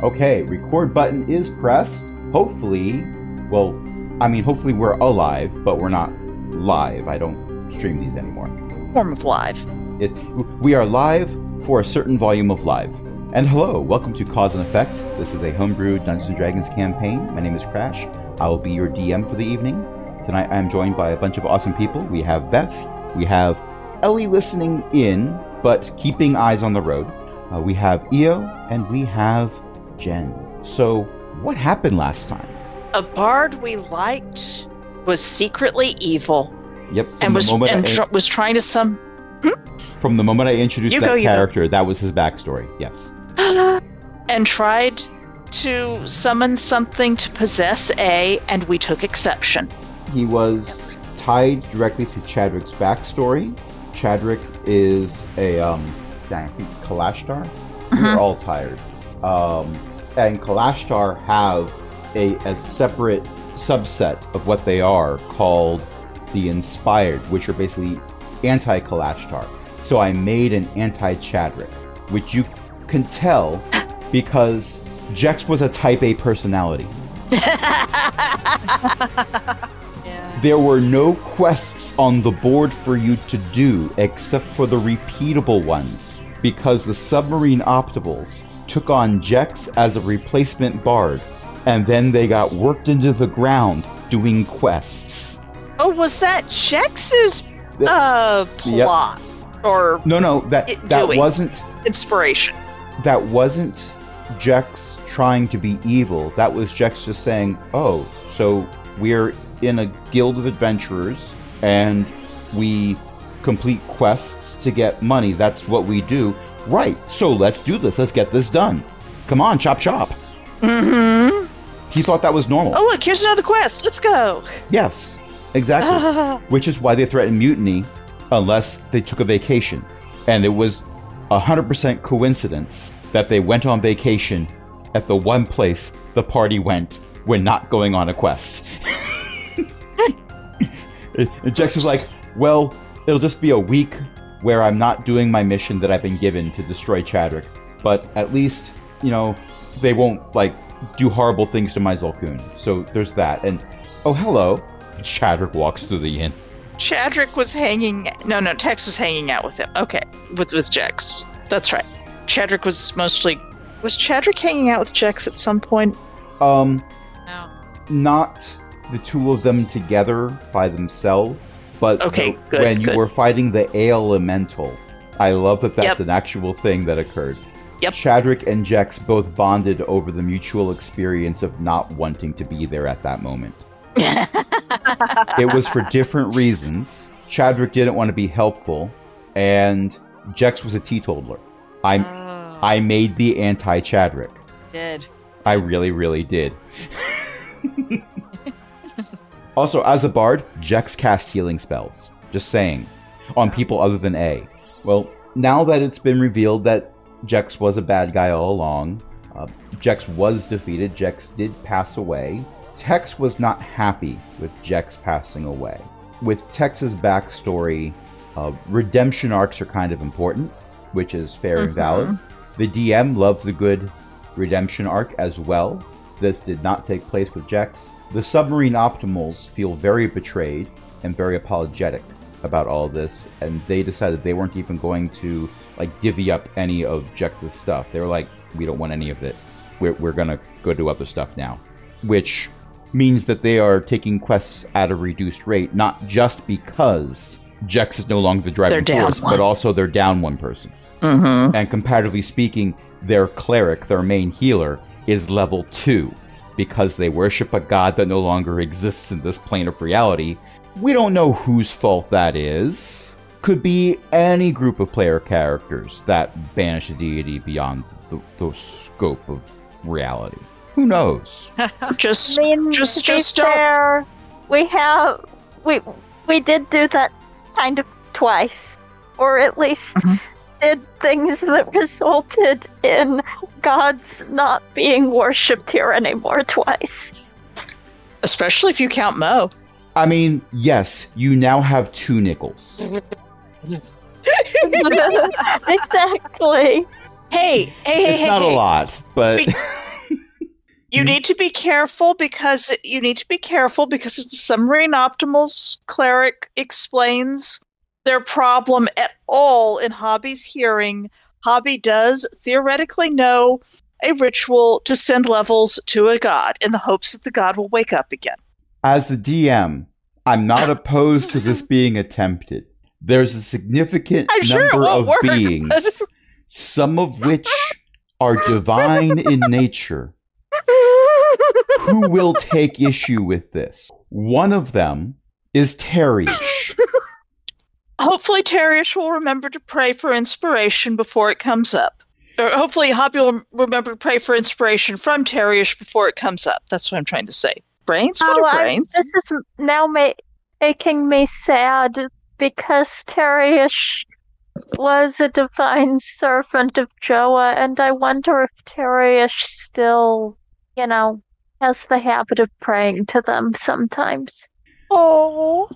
Okay, record button is pressed. Hopefully, well, I mean, hopefully we're alive, but we're not live. I don't stream these anymore. Form of live. It, we are live for a certain volume of live. And hello, welcome to Cause and Effect. This is a homebrew Dungeons and Dragons campaign. My name is Crash. I will be your DM for the evening. Tonight I am joined by a bunch of awesome people. We have Beth, we have Ellie listening in, but keeping eyes on the road. Uh, we have Io, and we have Jen. So, what happened last time? A bard we liked was secretly evil Yep. And was and I, tr- was trying to some from the moment I introduced You that go, character, that was his backstory. Yes. and tried to summon something to possess A, and we took exception. He was tied directly to Chadwick's backstory. Chadwick is a um, dang, I think Kalashtar. We're all tired. Um, and Kalashtar have a, a separate subset of what they are called the Inspired, which are basically anti-Kalashtar. So I made an anti-Chadwick, which you can tell because Jex was a Type A personality. Yeah. There were no quests on the board for you to do except for the repeatable ones, because the submarine optimals took on Jex as a replacement bard, and then they got worked into the ground doing quests. Oh, was that Jex's uh Yep. plot or No, no, that that wasn't inspiration? that wasn't Jex trying to be evil. That was Jex just saying, "Oh, so we're in a guild of adventurers and we complete quests to get money. That's what we do." Right. So let's do this. Let's get this done. Come on, chop chop. Mm-hmm. He thought that was normal. Oh, look, here's another quest. Let's go. Yes. Exactly. Which is why they threatened mutiny unless they took a vacation. And it was a 100% coincidence that they went on vacation at the one place the party went when not going on a quest. and Jex was like, well, it'll just be a week where I'm not doing my mission that I've been given to destroy Chadwick. But at least, you know, they won't, like, do horrible things to my Zolkun. So there's that. And, oh, hello. Chadwick walks through the inn. Chadrick was hanging. No, no, Tex was hanging out with him. Okay, with with Jex. That's right. Chadrick was mostly. Was Chadrick hanging out with Jex at some point? Um, No. not the two of them together by themselves, but Okay, the- good, when you were fighting the elemental. I love that that's Yep. an actual thing that occurred. Yep. Chadrick and Jex both bonded over the mutual experience of not wanting to be there at that moment. it was for different reasons. Chadwick didn't want to be helpful, and Jex was a teetotaler. I Oh, I made the anti Chadwick. did. I really, really did. also, as a bard, Jex cast healing spells. Just saying. On people other than A. Well, now that it's been revealed that Jex was a bad guy all along, uh, Jex was defeated, Jex did pass away. Tex was not happy with Jex passing away. With Tex's backstory, uh, redemption arcs are kind of important, which is fair and Mhm. valid. The DM loves a good redemption arc as well. This did not take place with Jex. The submarine optimals feel very betrayed and very apologetic about all this, and they decided they weren't even going to like divvy up any of Jex's stuff. They were like, "We don't want any of it. We're we're gonna go do other stuff now," which means that they are taking quests at a reduced rate, not just because Jex is no longer the driving force, one. but also they're down one person Mm-hmm. and comparatively speaking, their cleric, their main healer, is level 2 because they worship a god that no longer exists in this plane of reality. We don't know whose fault that is. Could be any group of player characters that banish a deity beyond the, the scope of reality. Who knows? Just, I mean, just, to be just don't. fair, we have we we did do that kind of twice, or at least Mhm. Did things that resulted in gods not being worshipped here anymore twice. Especially if you count Mo. I mean, yes, you now have two nickels. exactly. Hey, hey, hey, it's hey, not hey. a lot, but Be- You need to be careful because you need to be careful because if the submarine optimals cleric explains their problem at all in Hobby's hearing, Hobby does theoretically know a ritual to send levels to a god in the hopes that the god will wake up again. As the DM, I'm not opposed to this being attempted. There's a significant I'm number won't of work, beings, but- some of which are divine in nature, who will take issue with this. One of them is Terrish. Hopefully, Terrish will remember to pray for inspiration before it comes up. Or hopefully, Hobby will remember to pray for inspiration from Terrish before it comes up. That's what I'm trying to say. Brains? What Oh, are I- brains? this is now ma- making me sad because Terish was a divine servant of Joa, and I wonder if Terish still, you know, has the habit of praying to them sometimes. Oh.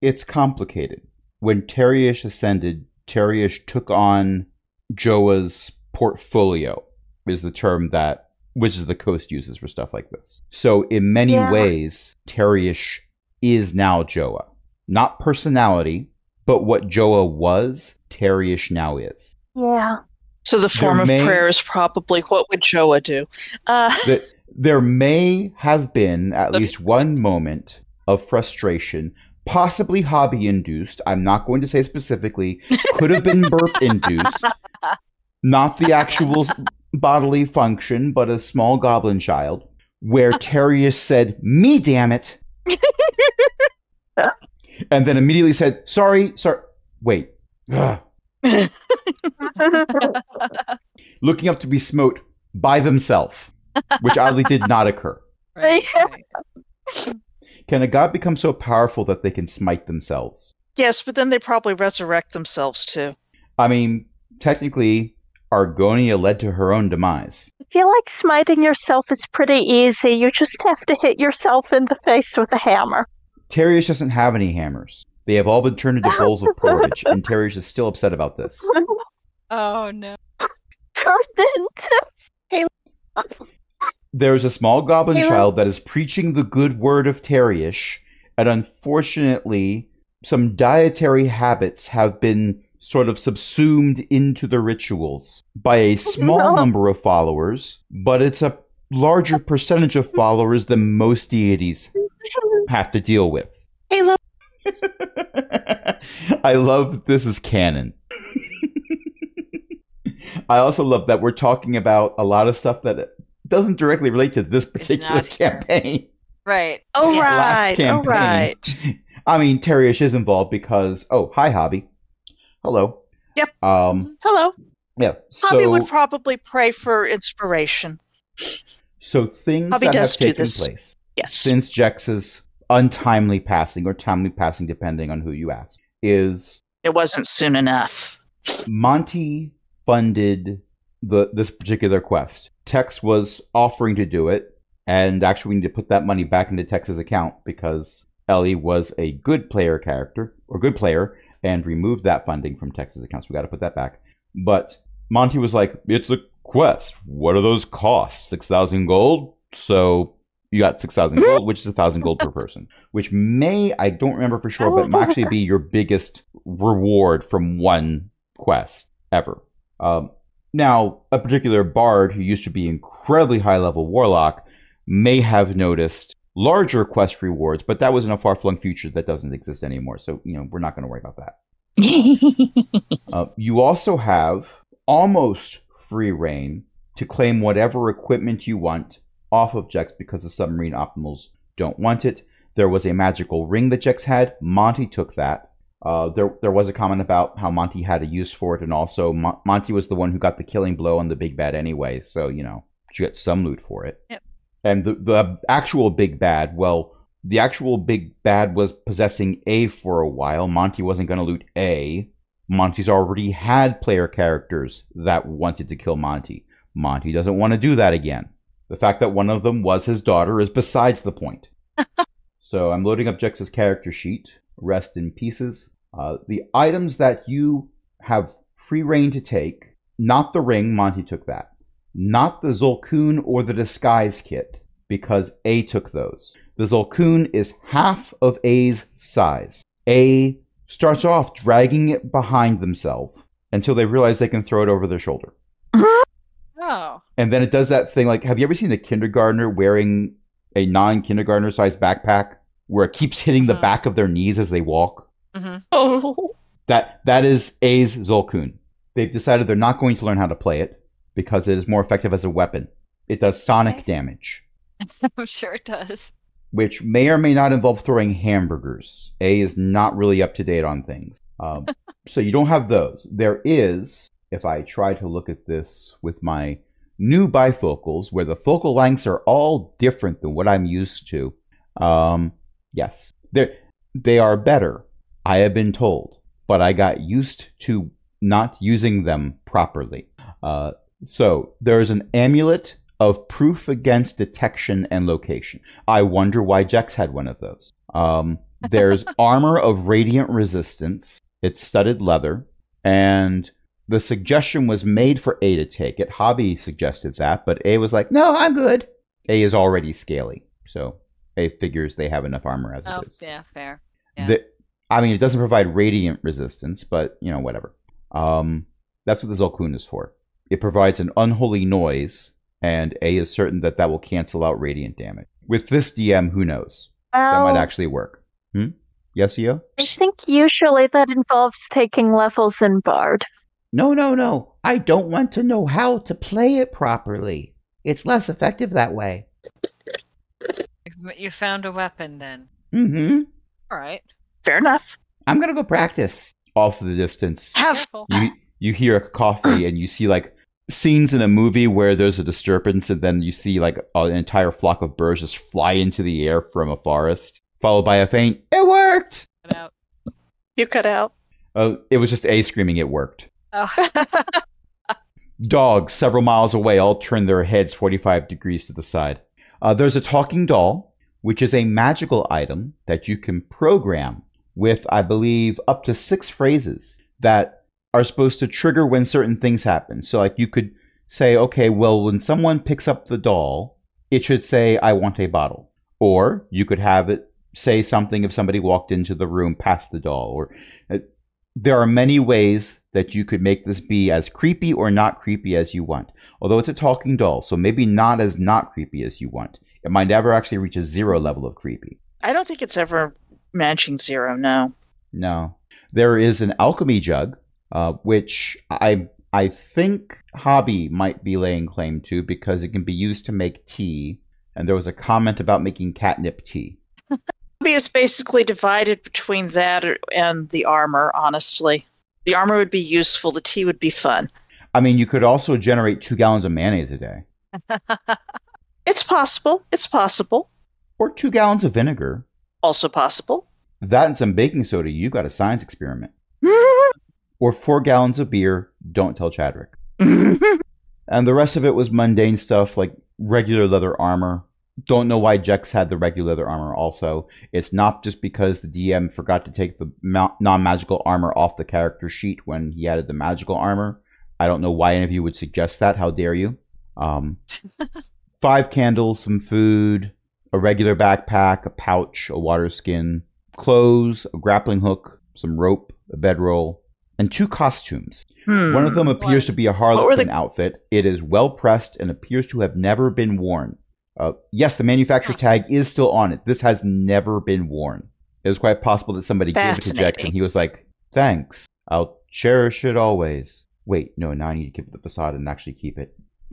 it's complicated. When Terriush ascended, Terriush took on Joa's portfolio, is the term that Wizards of the Coast uses for stuff like this. So, in many Yeah. ways, Terriush is now Joa. Not personality, but what Joa was, Terriush now is. Yeah. So the form There of may- prayer is probably what would Joa do? Uh, that there may have been at Okay. least one moment of frustration, possibly hobby induced. I'm not going to say specifically. Could have been birth induced. Not the actual bodily function, but a small goblin child, where Terrius said, Me damn it. and then immediately said, Sorry, sorry. Wait. Looking up to be smote by themselves, which oddly did not occur. Right, right. Can a god become so powerful that they can smite themselves? yes, but then they probably resurrect themselves too. I mean, technically, Argonia led to her own demise. I feel like smiting yourself is pretty easy. You just have to hit yourself in the face with a hammer. Terrius doesn't have any hammers. They have all been turned into bowls of porridge, and Terrius is still upset about this. Oh no. Turned into. There's a small goblin Caleb? child that is preaching the good word of Terrius, and unfortunately, some dietary habits have been sort of subsumed into the rituals by a small No. number of followers, but it's a larger percentage of followers than most deities have to deal with. Look, I love this is canon. I also love that we're talking about a lot of stuff that doesn't directly relate to this particular not here. campaign. Right. oh Yes. Last right, oh right. I mean, Terriush is involved because oh, hi, Hobby. Hello. Yep. Um. Hello. Yeah. Hobby So, would probably pray for inspiration. so things Hobby that does have do taken this. place Yes. since Jex's untimely passing or timely passing, depending on who you ask, is It wasn't soon enough. Monty funded the this particular quest. Tex was offering to do it, and actually we need to put that money back into Tex's account because Ellie was a good player character or good player and removed that funding from Tex's account. So we got to put that back. But Monty was like, "It's a quest. What are those costs? Six thousand gold. So you got six thousand gold, which is a thousand gold per person, which may I don't remember for sure, but may actually be your biggest reward from one quest ever. Um, now, a particular bard who used to be incredibly high level warlock may have noticed larger quest rewards, but that was in a far flung future that doesn't exist anymore. So, you know, we're not going to worry about that. Uh, you also have almost free reign to claim whatever equipment you want off of Jex because the submarine optimals don't want it. There was a magical ring that Jex had. Monty took that. Uh, there, there was a comment about how Monty had a use for it, and also Mon- Monty was the one who got the killing blow on the big bad anyway. So you know, you get some loot for it. Yep. And the the actual big bad, well, the actual big bad was possessing A for a while. Monty wasn't going to loot A. Monty's already had player characters that wanted to kill Monty. Monty doesn't want to do that again. The fact that one of them was his daughter is besides the point. so I'm loading up Jex's character sheet. Rest in pieces. Uh, the items that you have free reign to take, not the ring, Monty took that. not the Zolkun or the disguise kit, because A took those. The Zolkun is half of A's size. A starts off dragging it behind themselves until they realize they can throw it over their shoulder. Oh. And then it does that thing like, have you ever seen a kindergartner wearing a non kindergartner sized backpack where it keeps hitting the back of their knees as they walk? hmm Oh, That that is A's Zolkun. They've decided they're not going to learn how to play it because it is more effective as a weapon. It does sonic Okay. damage, I'm sure it does. which may or may not involve throwing hamburgers. A is not really up to date on things. Um, so you don't have those. There is, if I try to look at this with my new bifocals, where the focal lengths are all different than what I'm used to. Um, yes, they they are better. I have been told, but I got used to not using them properly. Uh, so there's an amulet of proof against detection and location. I wonder why Jex had one of those. Um, there's armor of radiant resistance. It's studded leather, and the suggestion was made for A to take it. Hobby suggested that, but A was like, "No, I'm good." A is already scaly, so A figures they have enough armor as Oh, it is. yeah, fair. Yeah. The, I mean, it doesn't provide radiant resistance, but you know, whatever. Um, that's what the Zolkun is for. It provides an unholy noise, and A is certain that that will cancel out radiant damage. With this DM, who knows? That might actually work. Hmm? Yes, Io? I think usually that involves taking levels in Bard. No, no, no. I don't want to know how to play it properly. It's less effective that way. You found a weapon then. Mm-hmm. All right. fair enough. I'm gonna go practice. Off in the distance. Have you you hear a cacophony and you see like scenes in a movie where there's a disturbance and then you see like an entire flock of birds just fly into the air from a forest followed by a faint it worked Cut out. you cut out. uh, it was just a screaming it worked Oh, dogs several miles away all turn their heads 45 degrees to the side uh, there's a talking doll which is a magical item that you can program with i believe up to six phrases that are supposed to trigger when certain things happen so like you could say okay well when someone picks up the doll it should say i want a bottle or you could have it say something if somebody walked into the room past the doll or uh, there are many ways that you could make this be as creepy or not creepy as you want. Although it's a talking doll, so maybe not as not creepy as you want. It might never actually reach a zero level of creepy. I don't think it's ever matching zero. No. No. There is an alchemy jug, uh, which I I think Hobby might be laying claim to because it can be used to make tea. And there was a comment about making catnip tea. Hobby is basically divided between that and the armor. Honestly, the armor would be useful. The tea would be fun. I mean, you could also generate two gallons of mayonnaise a day, It's possible. It's possible. or two gallons of vinegar. Also possible. That and some baking soda, you got a science experiment. Or four gallons of beer. Don't tell Chadwick. And the rest of it was mundane stuff like regular leather armor. Don't know why Jex had the regular leather armor also. It's not just because the DM forgot to take the ma- non magical armor off the character sheet when he added the magical armor. I don't know why any of you would suggest that. How dare you? Um, five candles, some food, a regular backpack, a pouch, a water skin, clothes, a grappling hook, some rope, a bedroll, and two costumes. Hmm. One of them appears to be a were harlequin the- outfit. It is well pressed and appears to have never been worn. Uh, yes, the manufacturer's tag is still on it. This has never been worn. It was quite possible that somebody gave it to Jex Fascinating. and he was like, "Thanks, I'll cherish it always." Wait, no, now I need to keep it the facade and actually keep it.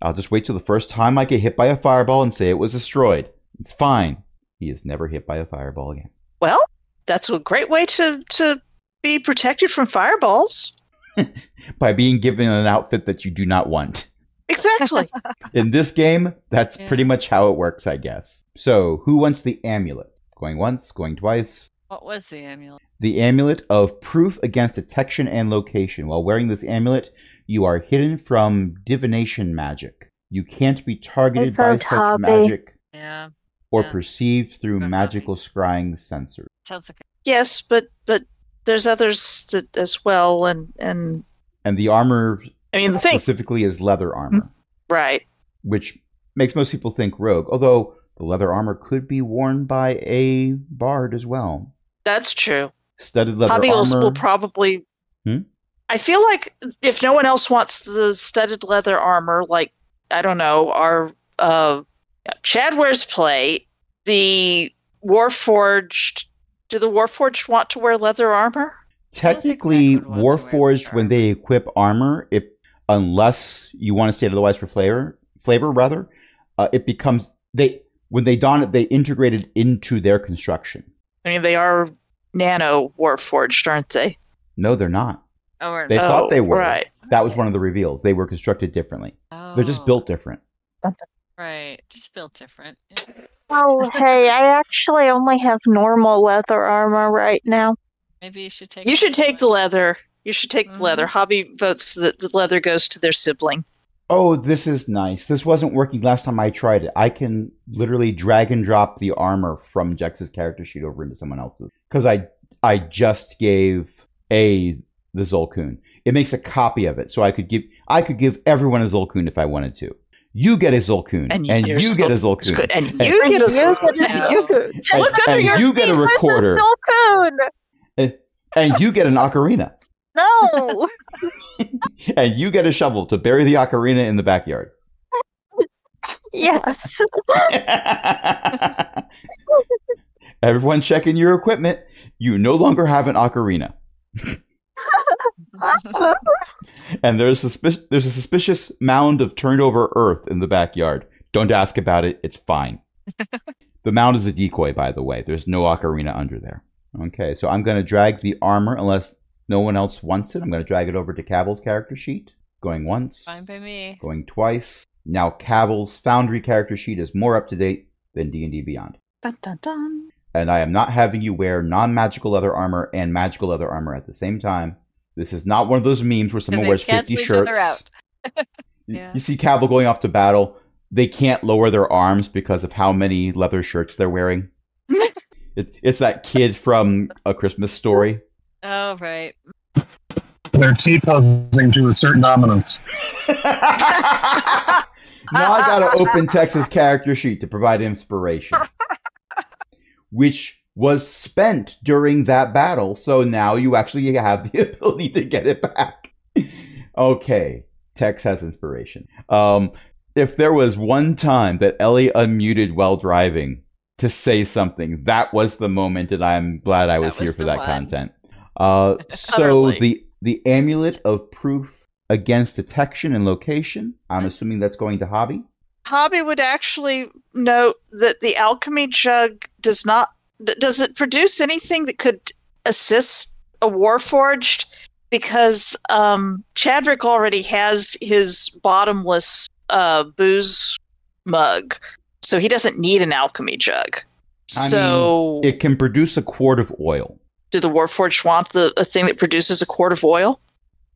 I'll just wait till the first time I get hit by a fireball and say it was destroyed. It's fine. He is never hit by a fireball again. Well, that's a great way to to be protected from fireballs. By being given an outfit that you do not want. Exactly. In this game, that's Yeah. pretty much how it works, I guess. So, who wants the amulet? Going once, going twice. What was the amulet? The amulet of proof against detection and location. While wearing this amulet, you are hidden from divination magic. You can't be targeted by vote such hobby. magic Yeah, or Yeah. perceived through Vote magical scrying sensors. sounds like yes, but but there's others that as well, and and And the armor I mean, the thing, specifically as leather armor, right? which makes most people think rogue. Although the leather armor could be worn by a bard as well. That's true. Studded leather Hobby will, armor. will probably. Hmm? I feel like if no one else wants the studded leather armor, like I don't know, our uh, Chad wears plate. The Warforged. Do the Warforged want to wear leather armor? Technically, Mac would want to wear Warforged, when they equip armor, it unless you want to state otherwise for flavor, flavor rather, uh, it becomes they when they don it, they integrate it into their construction. I mean, they are nano Warforged, aren't they? No, they're not. Oh, we're They not. thought they were. Right. That was one of the reveals. They were constructed differently. They're just Oh, built different. Right. Just built different. Yeah. Oh, hey, I actually only have normal leather armor right now. Maybe you should take. You should take the leather. You should take the Mhm. leather. Hobby votes that the leather goes to their sibling. Oh, this is nice. This wasn't working last time I tried it. I can literally drag and drop the armor from Jex's character sheet over into someone else's. Because I I just gave a the Zolkun. It makes a copy of it, so I could give I could give everyone a Zolkun if I wanted to. You get a Zolkun, and, And you get a so- Zolkun, And And- you get a You get a- and, and you get a recorder, Silcoon? Eh, and you get an ocarina, No. and you get a shovel to bury the ocarina in the backyard. yes. Everyone checking your equipment. You no longer have an ocarina. And there's suspic- there's a suspicious mound of turned over earth in the backyard. Don't ask about it. It's fine. the mound is a decoy, by the way. There's no ocarina under there. Okay, so I'm going to drag the armor unless no one else wants it. I'm going to drag it over to Cavil's character sheet. Going once, Fine by me. going twice. Now Cavil's Foundry character sheet is more up to date than D&D Beyond. Dun, dun, dun. And I am not having you wear non-magical leather armor and magical leather armor at the same time. This is not one of those memes where someone wears cancel 50 each other shirts. out. You- Yeah. You see Cavill going off to battle. They can't lower their arms because of how many leather shirts they're wearing. it, it's that kid from A Christmas Story. Oh right. They're T-posing to a certain dominance. now I gotta open Tex's character sheet to provide inspiration, which was spent during that battle. So now you actually have the ability to get it back. Okay, Tex has inspiration. Um, if there was one time that Ellie unmuted while driving to say something, that was the moment, and I'm glad I was, was here for that one. content. Uh, so the the amulet of proof against detection and location. I'm assuming that's going to hobby. Hobby would actually note that the alchemy jug does not. Does it produce anything that could assist a warforged? Because um, Chadrick already has his bottomless uh, booze mug, so he doesn't need an alchemy jug. I mean, So, It can produce a quart of oil. Do the warforged want the a thing that produces a quart of oil?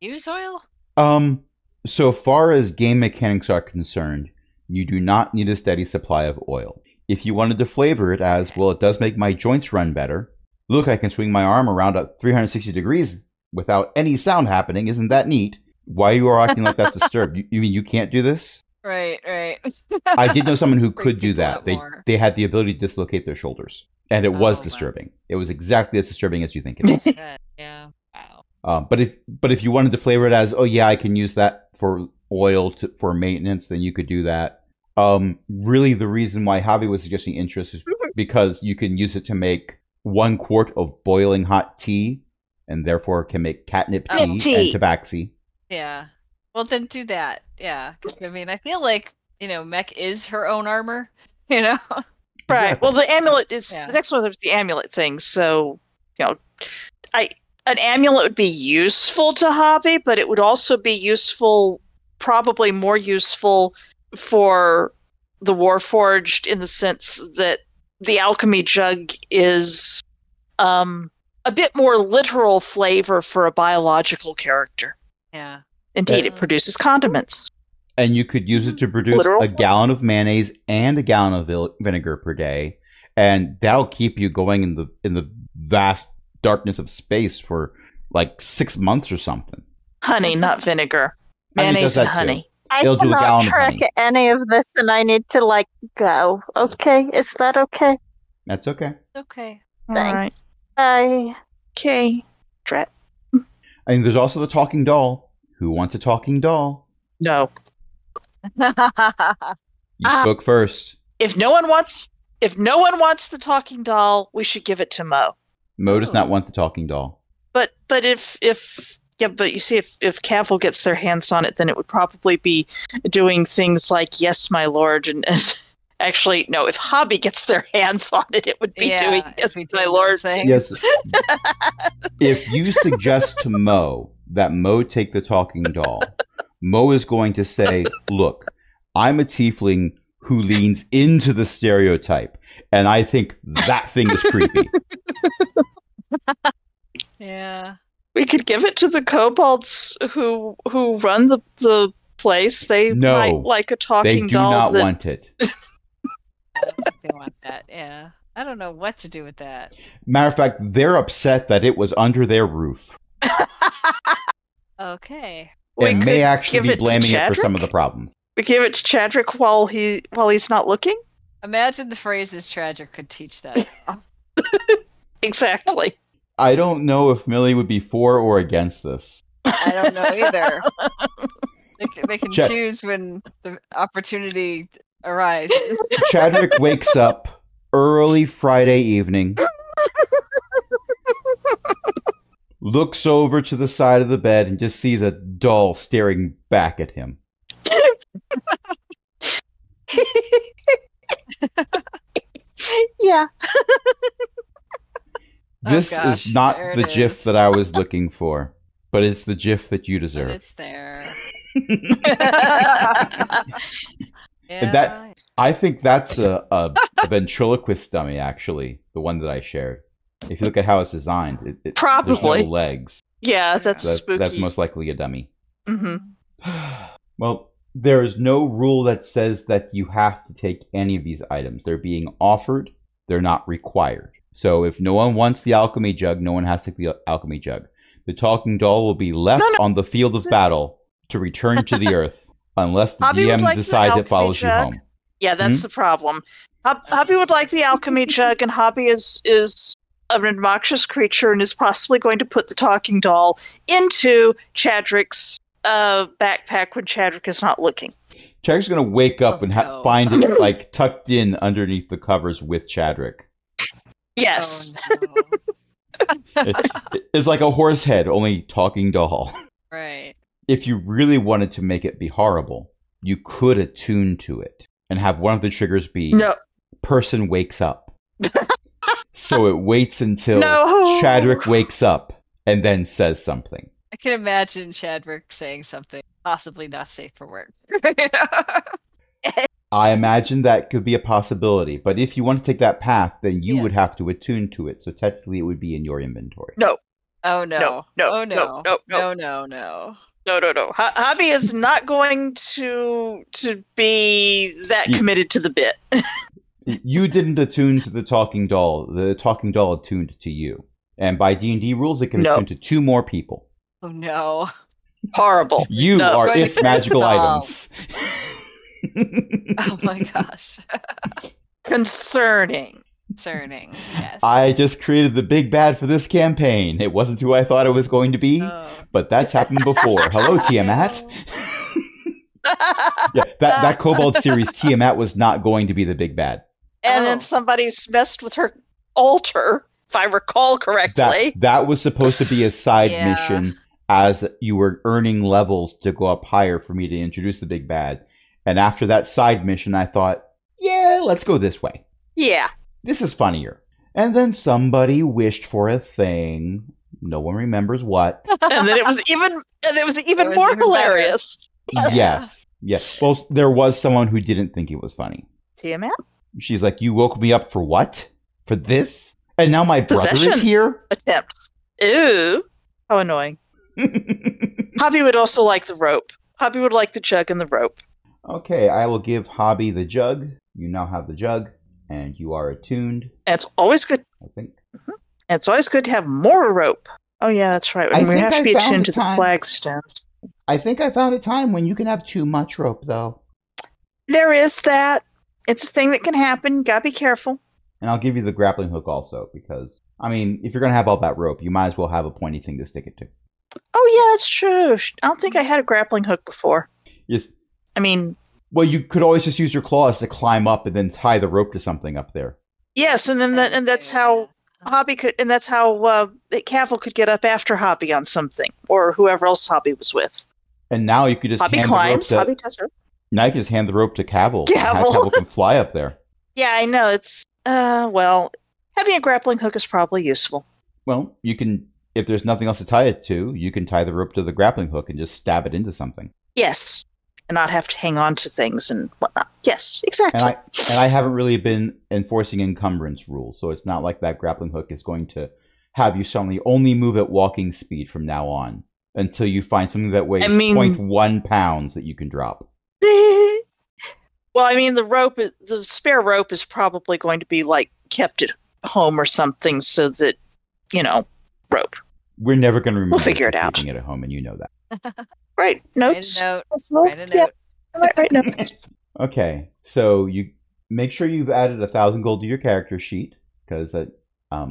Use oil. Um, so far as game mechanics are concerned, you do not need a steady supply of oil. If you wanted to flavor it as, well, it does make my joints run better. Look, I can swing my arm around at 360 degrees without any sound happening. Isn't that neat? Why you are acting like that's disturbed? You, you mean you can't do this? Right. Right. I did know someone who could do that. They more. they had the ability to dislocate their shoulders, and it was Oh, wow. disturbing. It was exactly as disturbing as you think it is. Good. yeah. Wow. Um, but if but if you wanted to flavor it as, oh yeah, I can use that for oil to, for maintenance, then you could do that. Um, really, the reason why Javi was suggesting interest is because you can use it to make one quart of boiling hot tea, and therefore can make catnip Oh. tea, Tea. and tabaxi. Yeah. Well, then do that. Yeah. I mean, I feel like you know, Mech is her own armor. You know. Right. Well, the amulet is Yeah. the next one. Is the amulet thing. So, you know, I an amulet would be useful to hobby, but it would also be useful, probably more useful for the Warforged in the sense that the alchemy jug is um, a bit more literal flavor for a biological character. Yeah. Indeed, Yeah. it produces condiments. And you could use it to produce Literal a flavor. gallon of mayonnaise and a gallon of vinegar per day, and that'll keep you going in the in the vast darkness of space for like six months or something. Honey, not vinegar. Mayonnaise and that too. honey. I It'll do a cannot gallon of track honey. any of this, and I need to like go. Okay, is that okay? That's okay. Okay. All right. Thanks. Bye. Okay. Drat. And there's also the talking doll. Who wants a talking doll? No. You Ah. spoke first. If no one wants, if no one wants the talking doll, we should give it to Mo. Mo does Oh. not want the talking doll. But but if if yeah, but you see, if if Cavill gets their hands on it, then it would probably be doing things like "Yes, my lord," and, and actually, no. If Hobby gets their hands on it, it would be Yeah, doing "Yes, be my doing lord." those things. Yes. if you suggest to Mo that Mo take the talking doll, Mo is going to say, Look, I'm a tiefling who leans into the stereotype, and I think that thing is creepy. Yeah. We could give it to the kobolds who who run the the place. They No, might like a talking doll. They talking do doll. not that, want it. They want that. Yeah. I don't know what to do with that. Matter of fact, they're upset that it was under their roof Okay. We and may actually be blaming it for some of the problems. We give it to Chadrick while he while he's not looking. Imagine the phrases tragic could teach that. Oh. Exactly. I don't know if Millie would be for or against this. I don't know either. They, they can Chad- choose when the opportunity arises. Chadwick wakes up early Friday evening, looks over to the side of the bed, and just sees a doll staring back at him. yeah. Oh, This gosh, is not the it GIF is. that I was looking for, but it's the GIF that you But deserve. it's there. And that- I think that's a, a, a ventriloquist dummy, actually, the one that I shared. If you look at how it's designed, it, it, Probably. no legs. yeah, that's That- spooky. that's most likely a dummy. hmm well, there is no rule that says that you have to take any of these items. They're being offered, they're not required. So if no one wants the alchemy jug, no one has to take the alchemy jug. The talking doll will be left No, on the field of battle to return to the earth unless the Hobby DM like decides it follows you jug. home. Yeah, that's Hmm? the problem. Hob- Hobby would like the alchemy jug, and Hobby is is an obnoxious creature and is possibly going to put the talking doll into Chadrick's uh, backpack when Chadrick is not looking. Chadrick's gonna wake up Oh, and ha- no. find it like tucked in underneath the covers with Chadrick. Yes. Oh, no. It- It's like a horse head, only talking doll. right. if you really wanted to make it be horrible, you could attune to it and have one of the triggers be No. person wakes up. so it waits until No. Chadwick wakes up and then says something. I can imagine Chadwick saying something possibly not safe for work. I imagine that could be a possibility, but if you want to take that path, then you would have to attune to it. So technically, it would be in your inventory. No. oh no. No, no, oh no, no. no, no, no. no, no. No, no, no. Ho- Hobby is not going to to be that You- committed to the bit. You didn't attune to the talking doll. The talking doll attuned to you, and by D and D rules, it can No. attune to two more people. Oh no. Horrible. You No. are its magical Doll. items. Oh my gosh. Concerning. Concerning. Yes. I just created the big bad for this campaign. It wasn't who I thought it was going to be, Oh. but that's happened before. Hello, Tiamat. Yeah, that, that Kobold series, Tiamat was not going to be the big bad. And Oh. then somebody's messed with her altar, if I recall correctly. That, that was supposed to be a side Yeah. mission as you were earning levels to go up higher for me to introduce the big bad. And after that side mission, I thought, yeah, let's go this way. yeah. This is funnier. And then somebody wished for a thing. No one remembers what. And then it was even and it was even was more even better. hilarious. Yes. Yes. Well, there was someone who didn't think it was funny. Tiamat? She's like, You woke me up for what? For this? And now my brother is here? Attempt. Ooh. How annoying. Hobby would also like the rope. Hobby would like the jug and the rope. okay, I will give Hobby the jug. You now have the jug, and you are attuned, And it's always good I think. Mm-hmm. and it's always good to have more rope. Oh yeah, that's right. I And we have to be attuned to the flagstones. I think I found a time when you can have too much rope, though. There is that. It's a thing that can happen. Gotta be careful. And I'll give you the grappling hook also, because, I mean, if you're going to have all that rope, you might as well have a pointy thing to stick it to. Oh yeah, that's true. I don't think I had a grappling hook before. Yes. I mean, Well, you could always just use your claws to climb up and then tie the rope to something up there. yes, and then that, and that's how Hobby could, and that's how uh, Cavill could get up after Hobby on something, or whoever else Hobby was with. And now you could just Hobby climbs. the rope to, Hobby does her. Now you can just hand the rope to Cavill. Cavill. Cavill can fly up there. Yeah, I know. It's uh, well, having a grappling hook is probably useful. Well, you can, if there's nothing else to tie it to, you can tie the rope to the grappling hook and just stab it into something. Yes, and not have to hang on to things and whatnot. Yes, exactly. And I and I haven't really been enforcing encumbrance rules, so it's not like that grappling hook is going to have you suddenly only move at walking speed from now on until you find something that weighs I mean- 0.1 pounds that you can drop. Well, I mean, the rope, is- the spare rope is probably going to be like kept at home or something, so that you know, rope. We're never going to remember We'll figure it out. keeping it at home, and you know that. Right, Write notes. a note. Oslo? Write a Yeah, right, right notes. Okay, so you make sure you've added a thousand gold to your character sheet because um,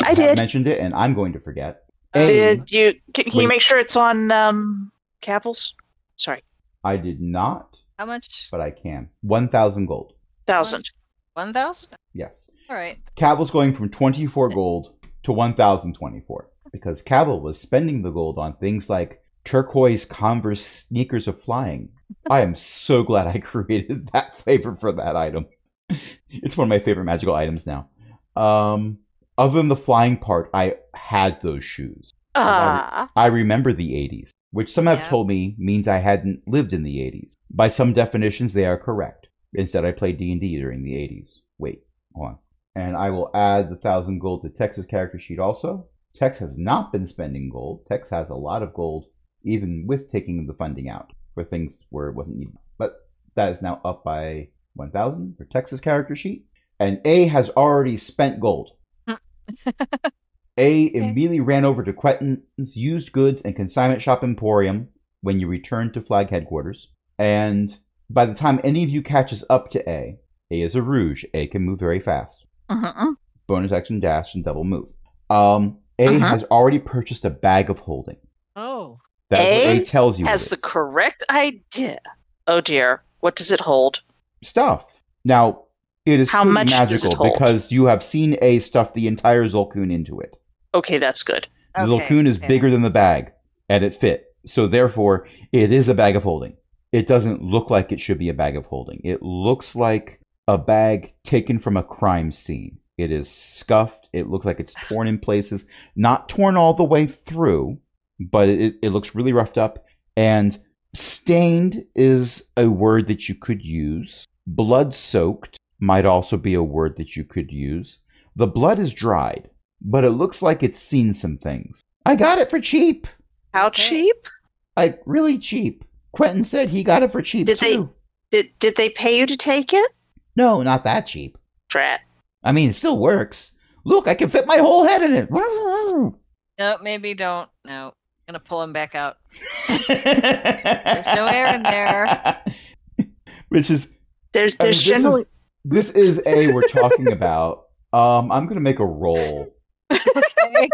I have did. mentioned it, and I'm going to forget. Uh, Did you? Can, can you make sure it's on um, Cavill's? Sorry, I did not, How much? but I can. One thousand gold. thousand. One thousand. Yes. All right. Cavill's going from 24 gold to 1,024 because Cavill was spending the gold on things like turquoise Converse sneakers of flying. I am so glad I created that flavor for that item. It's one of my favorite magical items now. Um, other than the flying part, I had those shoes. Ah, I remember the 80s, which some have Yeah. told me means I hadn't lived in the 80s. By some definitions, they are correct. Instead, I played D&D during the 80s. Wait, hold on. And I will add the 1,000 gold to Tex's character sheet also. Tex has not been spending gold. Tex has a lot of gold, even with taking the funding out for things where it wasn't needed. But that is now up by 1,000 for Tex's character sheet. And A has already spent gold. A immediately ran over to Quentin's used goods and consignment shop emporium when you return to flag headquarters. And by the time any of you catches up to A, A is a rogue. A can move very fast. mhm. Bonus action dash and double move. Um, A Mhm. has already purchased a bag of holding. Oh. That's what A A tells you. has the correct idea. Oh dear, what does it hold? stuff. Now, it is How clearly much does it magical hold? because you have seen A stuff the entire Zolkun into it. Okay, that's good. The Okay, Zolkun is fair. bigger than the bag, and it fit. So therefore, it is a bag of holding. It doesn't look like it should be a bag of holding. It looks like a bag taken from a crime scene. It is scuffed. It looks like it's torn in places. Not torn all the way through, but it, it looks really roughed up. And stained is a word that you could use. Blood soaked might also be a word that you could use. The blood is dried, but it looks like it's seen some things. I got it for cheap. How Okay. cheap? Like really cheap. Quentin said he got it for cheap Did they- Did did they pay you to take it? No, not that cheap. Drat. I mean, it still works. Look, I can fit my whole head in it. No, maybe don't. No. I'm Gonna pull him back out. There's no air in there. Which is There's I mean, there's this generally is, this is a we're talking about. Um, I'm gonna make a roll. Okay.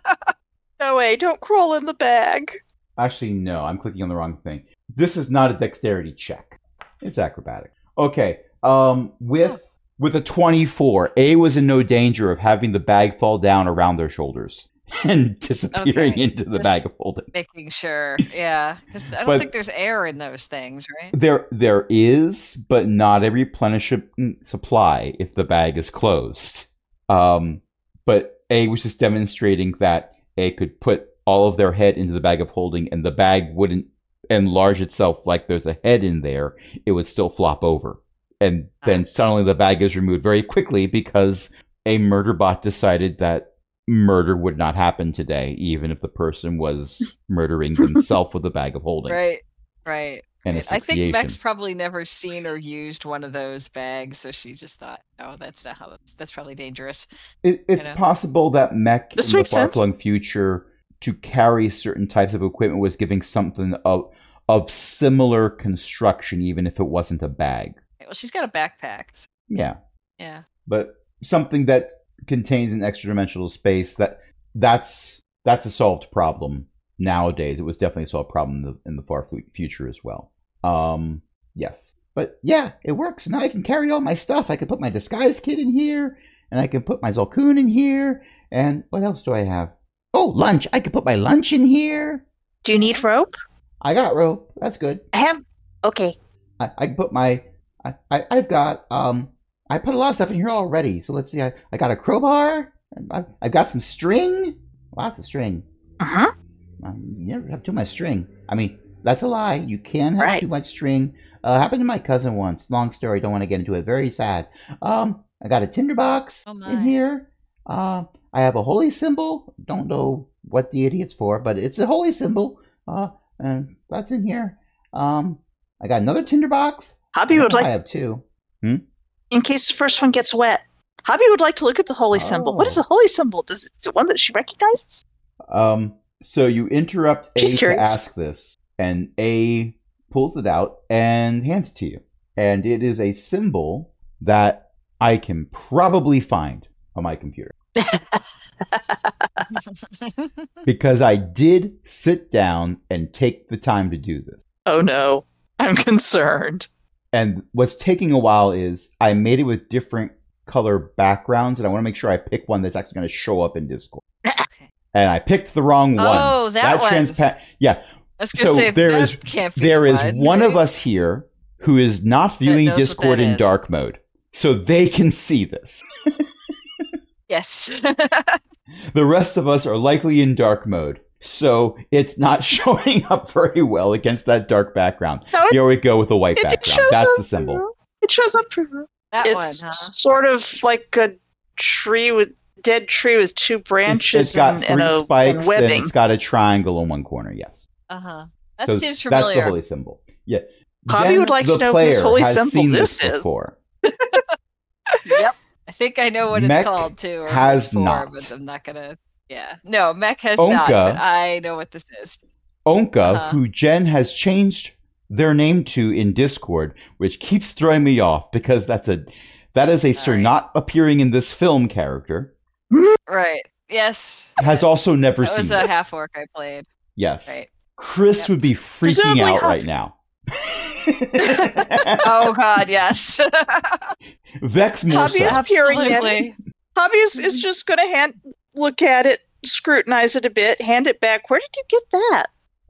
no way. Don't crawl in the bag. Actually, no, I'm clicking on the wrong thing. This is not a dexterity check. It's acrobatic. Okay. Um, with with a 24, A was in no danger of having the bag fall down around their shoulders and disappearing Okay, into the just- bag of holding. Making sure. Yeah. Because I don't But- think there's air in those things, right? There, there is, but not a replenishment supply if the bag is closed. Um, but A was just demonstrating that A could put all of their head into the bag of holding, and the bag wouldn't enlarge itself like there's a head in there. It would still flop over, and ah. then suddenly the bag is removed very quickly because a murder bot decided that murder would not happen today, even if the person was murdering themselves with a bag of holding Right. Right. And. I think asphyxiation. Beck's probably never seen or used one of those bags, so she just thought, "Oh, that's not how. That's, that's probably dangerous." It, it's know? possible that mech This in the far-flung future to carry certain types of equipment was giving something of of similar construction, even if it wasn't a bag. Well, she's got a backpack. so- Yeah, Yeah. but something that contains an extra dimensional space that that's that's a solved problem nowadays. It was definitely a solved problem in the, in the far fu- future as well. Um, yes, but yeah, it works. Now I can carry all my stuff. I can put my disguise kit in here, and I can put my Zolkun in here. And what else do I have? Oh, lunch. I can put my lunch in here. Do you need rope? I got rope. That's good. I have. Okay. I, I can put my I, I I've got um I put a lot of stuff in here already. So let's see. I, I got a crowbar. I, I've got some string. Lots of string. Uh huh. Um, you never have too much string. I mean, that's a lie. You can have Right. too much string. Uh, happened to my cousin once. Long story. Don't want to get into it. Very sad. Um, I got a tinderbox Oh in here. Uh, I have a holy symbol. Don't know what deity it's for, but it's a holy symbol. Uh, and that's in here. Um, I got another tinderbox. Hobby would I like, have two. in case the first one gets wet. Hobby would like to look at the holy symbol. What is Oh. the holy symbol? Does is it one that she recognizes? Um, so you interrupt A to curious. ask this, and A pulls it out and hands it to you. And it is a symbol that I can probably find on my computer because I did sit down and take the time to do this. oh no, I'm concerned. And what's taking a while is I made it with different color backgrounds, and I want to make sure I pick one that's actually going to show up in Discord. Okay. And I picked the wrong oh, one. Oh, that one. transpa- Yeah, I So say there that is- can't be there is fun, one of us here who is not viewing Discord in is. dark mode, so they can see this. Yes. The rest of us are likely in dark mode, so it's not showing up very well against that dark background. No, it, Here we go with a white it, it background. shows That's up the symbol. It shows up pretty well. that it's one, huh? sort of like a tree with dead tree with two It's- branches it's got and, three and a spikes and and webbing. it's got a triangle in one corner. Yes, Uh huh. That So seems That's familiar. the holy symbol. Yeah. Hobby Jen, would like to know whose holy has symbol seen this is. before. Yep. I think I know what Mech it's called too. Or has it's for, not. but I'm not gonna. Yeah. No, Mech has not. Onka. But I know what this is. Onka, Uh-huh. who Jen has changed their name to in Discord, which keeps throwing me off because that's a that is a Sir Alright. not appearing in this film character. Right. Yes. Has yes. also never That seen was a half orc I played. Yes. Right. Chris Yep. would be freaking Presumably out half- right now. Oh God, yes. Vex more Hobby is so. peering in. Absolutely. Hobby is, is just going to hand look at it, scrutinize it a bit, hand it back. Where did you get that?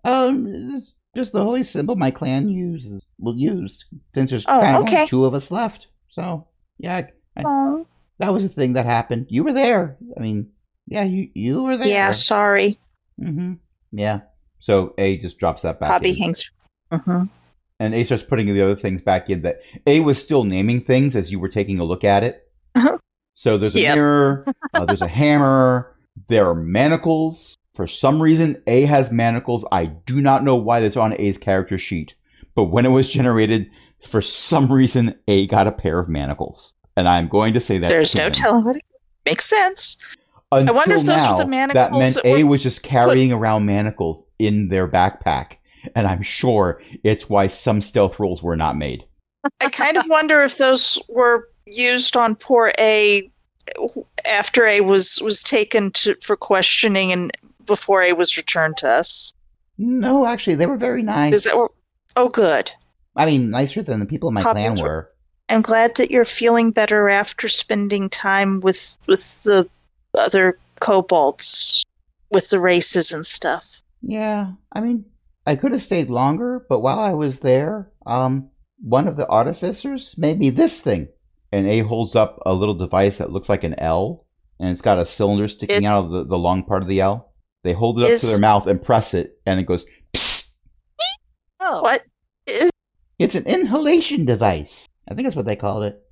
Um, it's just the holy symbol my clan uses. Well, used since there's Oh, kind of okay. only two of us left. So yeah, I- Oh, that was a thing that happened. You were there. I mean, yeah, you you were there. yeah. Sorry, Mm-hmm. Yeah. So A just drops that back. Hobby in. hangs. hmm and A starts putting the other things back in. That A was still naming things as you were taking a look at it. Uh-huh. So there's a Yep. mirror. Uh, there's a hammer. There are manacles. For some reason, A has manacles. I do not know why that's on A's character sheet, but when it was generated, for some reason, A got a pair of manacles, and I'm going to say that There's no telling it makes sense. Until wonder if those were now, the that manacles meant that A were was just carrying around manacles in their backpack, and I'm sure it's why some stealth rules were not made. I kind of wonder if those were used on poor A after A was was taken to for questioning and before A was returned to us. No, actually, they were very nice. Is that oh good. I mean, nicer than the people in my clan were- were. I'm glad that you're feeling better after spending time with with the other kobolds with the races and stuff. Yeah, I mean, I could have stayed longer, but while I was there, um, one of the artificers made me this thing. And A holds up a little device that looks like an L, and it's got a cylinder sticking It- out of the, the long part of the L. They hold it up to their mouth and press it, and it goes, Psst! Oh. What? It's an inhalation device. I think that's what they called it.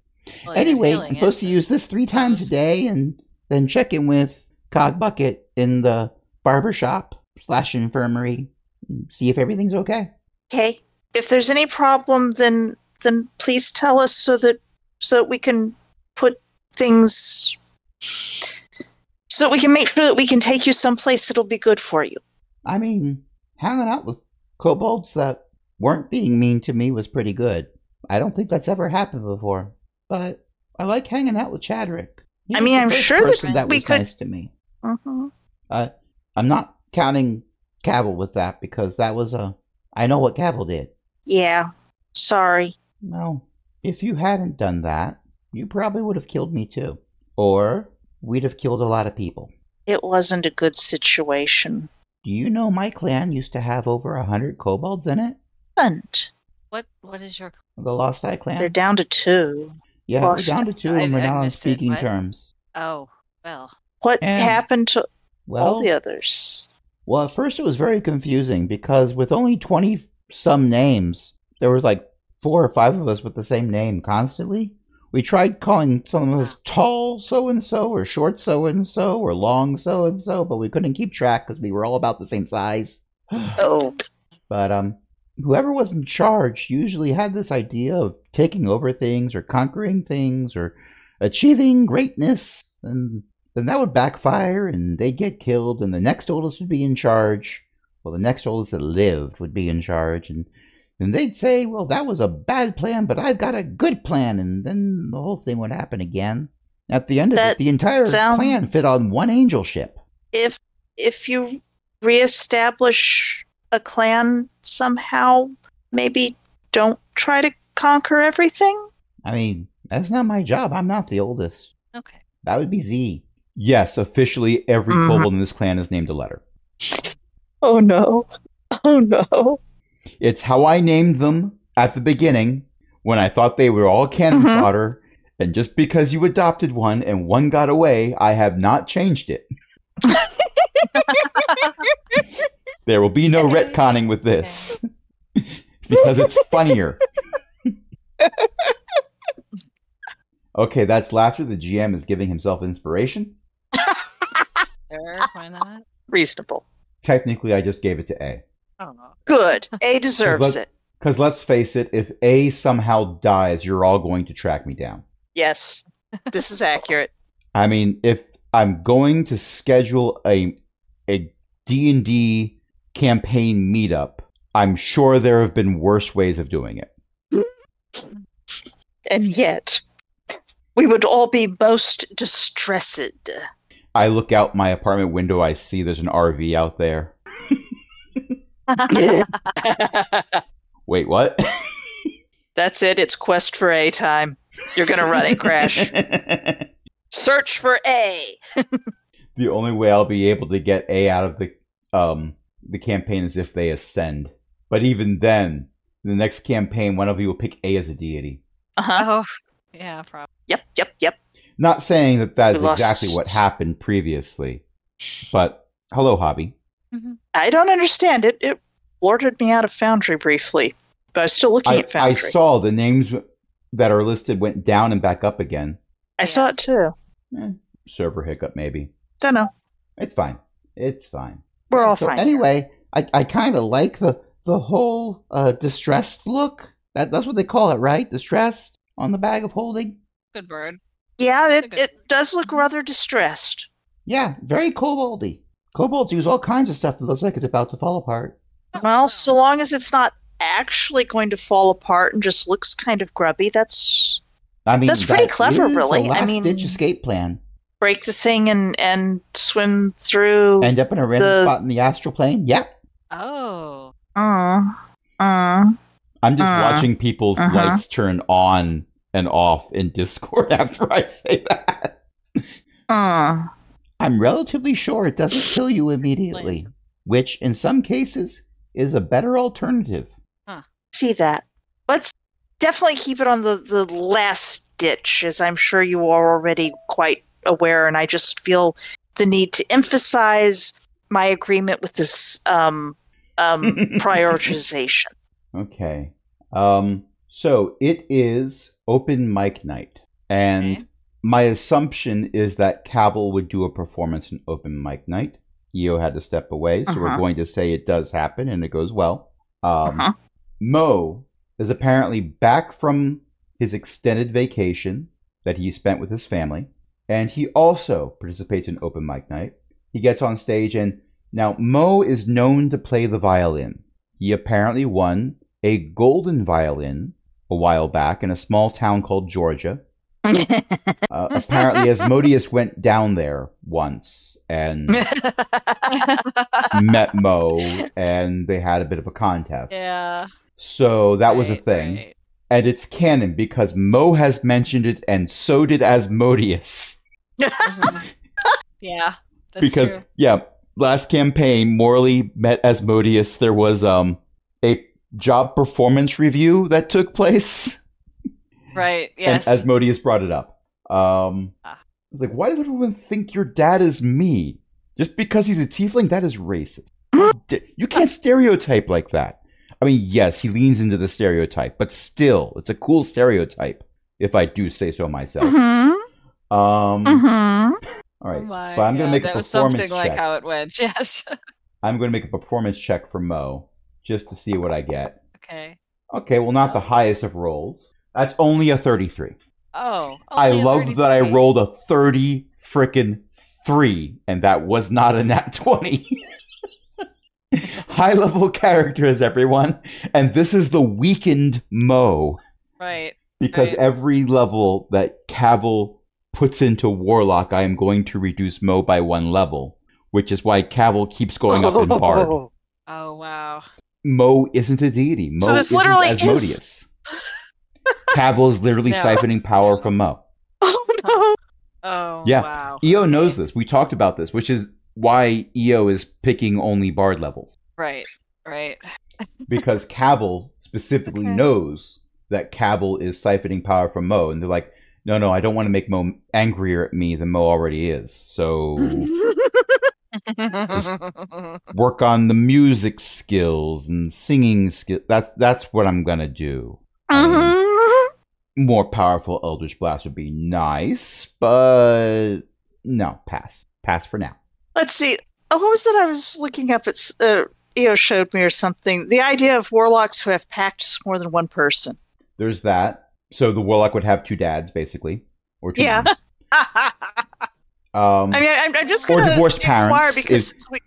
well, you're anyway, I'm supposed it. to use this three times a day and then check in with Cog Bucket in the barber shop slash infirmary. and See if everything's okay. Okay. If there's any problem then then please tell us so that so that we can put things so that we can make sure that we can take you someplace that'll be good for you. I mean, hanging out with kobolds that weren't being mean to me was pretty good. I don't think that's ever happened before. But I like hanging out with Chadrick. I mean, I'm sure that that we was could- nice to me. Mhm. Uh, I'm not counting Cavill with that because that was a. I know what Cavill did. Yeah. Sorry. No, if you hadn't done that, you probably would have killed me too, or we'd have killed a lot of people. It wasn't a good situation. Do you know my clan used to have over a hundred kobolds in it? And What what is your The Lost Eye clan. they're down to two. yeah, Lost- we're down to two, I- and we're I not on missed it. speaking terms. Oh, well. What And- happened to Well, all the others? Well, at first it was very confusing because with only 20 some names, there was like four or five of us with the same name constantly. We tried calling some of us tall so and so, or short so and so, or long so and so, but we couldn't keep track because we were all about the same size. Oh, But um, whoever was in charge usually had this idea of taking over things or conquering things or achieving greatness, and then that would backfire, and they'd get killed, and the next oldest would be in charge. Well, the next oldest that lived would be in charge, and then they'd say, "Well, that was a bad plan, but I've got a good plan," and then the whole thing would happen again. At the end of That it, the entire plan fit on one angel ship. if if you reestablish a clan somehow, maybe don't try to conquer everything. I mean, that's not my job. I'm not the oldest. Okay. That would be Z. Yes, officially every Mhm. kobold in this clan is named a letter. Oh no! Oh no! It's how I named them at the beginning when I thought they were all cannon Mhm. fodder. And just because you adopted one and one got away, I have not changed it. There will be no Okay. retconning with this because it's funnier. okay, that's laughter. The GM is giving himself inspiration. Sure, why not? Reasonable. Technically, I just gave it to A. I don't know. Good. A deserves Let- it. Because let's face it, if A somehow dies, you're all going to track me down. Yes, this is accurate. I mean, if I'm going to schedule a a D&D campaign meetup, I'm sure there have been worse ways of doing it. And yet, we would all be most distressed. I look out my apartment window, I see there's an RV out there. Wait, what? That's it. It's quest for A time. You're gonna run it, Crash. Search for A. the only way I'll be able to get A out of the um the campaign is if they ascend. But even then, the next campaign, one of you will pick A as a deity. Uh huh. oh, yeah, probably. Yep. Yep. Yep. Not saying that that's We lost- exactly what happened previously, but hello, hobby. I don't understand it. It blurted me out of Foundry briefly, but I was still looking I, at Foundry. I saw the names that are listed went down and back up again. I saw it too. Eh, server hiccup, maybe. Don't know. It's fine. It's fine. We're all so fine. anyway, I, I kind of like the the whole uh, distressed look. That that's what they call it, right? Distressed on the bag of holding. Good word. yeah, it, Okay. it does look rather distressed. Yeah, very koboldy. Kobolds use all kinds of stuff that looks like it's about to fall apart. Well, so long as it's not actually going to fall apart and just looks kind of grubby, that's I mean, That's pretty that clever, is a really. I mean- ditch escape plan. Break the thing and and swim through. End up in a random The- spot in the astral plane. Yep. Oh. Mm, mm. I'm just Uh, watching people's uh-huh. lights turn on and off in Discord after I say that. Mm. I'm relatively sure it doesn't kill you immediately, Explains. which in some cases is a better alternative. See that. Let's definitely keep it on the, the last ditch, as I'm sure you are already quite aware, and I just feel the need to emphasize my agreement with this um, um, prioritization. Okay. Um, so it is open mic night. And Okay. my assumption is that Cavill would do a performance in open mic night. Io had to step away, so we're Uh-huh. going to say it does happen and it goes well. Um, Uh-huh. Mo is apparently back from his extended vacation that he spent with his family, and he also participates in open mic night. He gets on stage, and now Mo is known to play the violin. He apparently won a golden violin a while back in a small town called Georgia. Uh, apparently, Asmodeus went down there once and met Mo, and they had a bit of a contest. yeah. So that was a thing. right. And it's canon because Mo has mentioned it, and so did Asmodeus. Mhm. yeah. That's because true. yeah, last campaign, Morley met Asmodeus. There was um a job performance review that took place, Right. Yes. and Asmodeus brought it up. Um, Ah. Like, why does everyone think your dad is me? Just because he's a tiefling, that is racist. You can't stereotype like that. I mean, yes, he leans into the stereotype, but still, it's a cool stereotype, if I do say so myself. Mhm, Um, mhm. all right, Oh my but I'm gonna God, make a that was performance something like check. how it went. Yes. I'm going to make a performance check for Mo just to see what I get. okay. Okay, well, not the Oh. highest of rolls. That's only a 33. Oh. I only love that I rolled a 30 frickin' 3, and that was not a nat 20. High level characters, everyone. And this is the weakened Mo. Right. Because Right. every level that Cavill puts into Warlock, I am going to reduce Mo by one level. Which is why Cavill keeps going up in Bard. Oh wow. Mo isn't a deity. Mo So this isn't literally is- Asmodeus. Cavill is literally No. siphoning power from Mo. Oh no! Oh Yeah. wow. EO knows this. We talked about this, which is why EO is picking only Bard levels. Right. Right. Because Cavill specifically Okay. knows that Cavill is siphoning power from Mo. And they're like, no, no, I don't want to make Mo angrier at me than Mo already is. So work on the music skills and singing skills. That, that's what I'm going to do. I mean, Mhm. more powerful Eldritch Blast would be nice, but no, pass. Pass for now. Let's see. Oh, what was it I was looking up? It's uh, EO showed me or something. The idea of warlocks who have pacts more than one person. There's that. So the warlock would have two dads, basically, or two. Yeah. moms. I Um, mean, I'm, I'm just Or going to divorced parents, because if- we,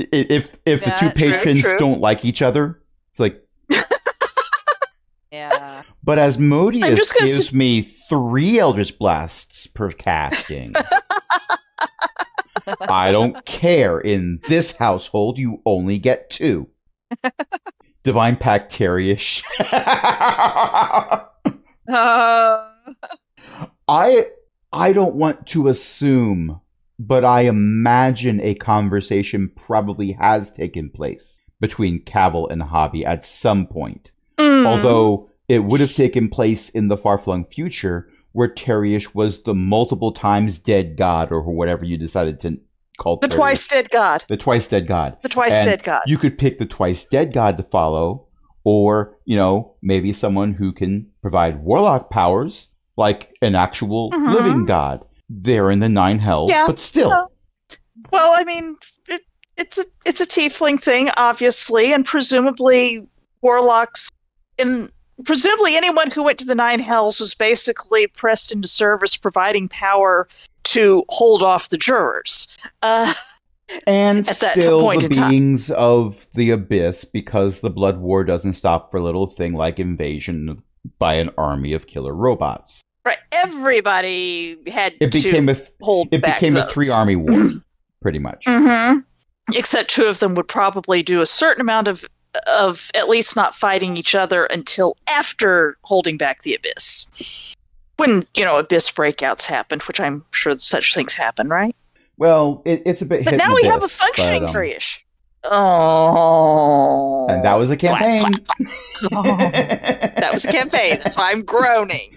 i- if if the two Yeah, true, patrons true. don't like each other, it's like. yeah. But Asmodeus I'm just gonna gives me three Eldritch Blasts per casting. I don't care. In this household, you only get two. Divine Pactarius. I I don't want to assume, but I imagine a conversation probably has taken place between Cavill and Hobby at some point. Mm. Although it would have taken place in the far flung future where Teriush was the multiple times dead god or whatever you decided to call the Teriush. twice dead god. the twice dead god. The twice And dead god. You could pick the twice dead god to follow, or, you know, maybe someone who can provide warlock powers, like an actual Mhm. living god. They're in the nine hells, Yeah. but still. Well- Well, I mean, it, it's a it's a tiefling thing, obviously, and presumably warlocks in presumably anyone who went to the nine hells was basically pressed into service, providing power to hold off the jurors. Uh, and at that still point the in time. beings of the abyss, because the blood war doesn't stop for a little thing like invasion by an army of killer robots. right, everybody had It became to a th- hold it became a three army war, pretty much. hmm Except two of them would probably do a certain amount of of at least not fighting each other until after holding back the abyss. When you know abyss breakouts happened, which I'm sure such things happen, right? Well, it, it's a bit. But hit now and we have a functioning but, um, Trish. Oh, And that was a Flap, campaign. that was a campaign. That's why I'm groaning.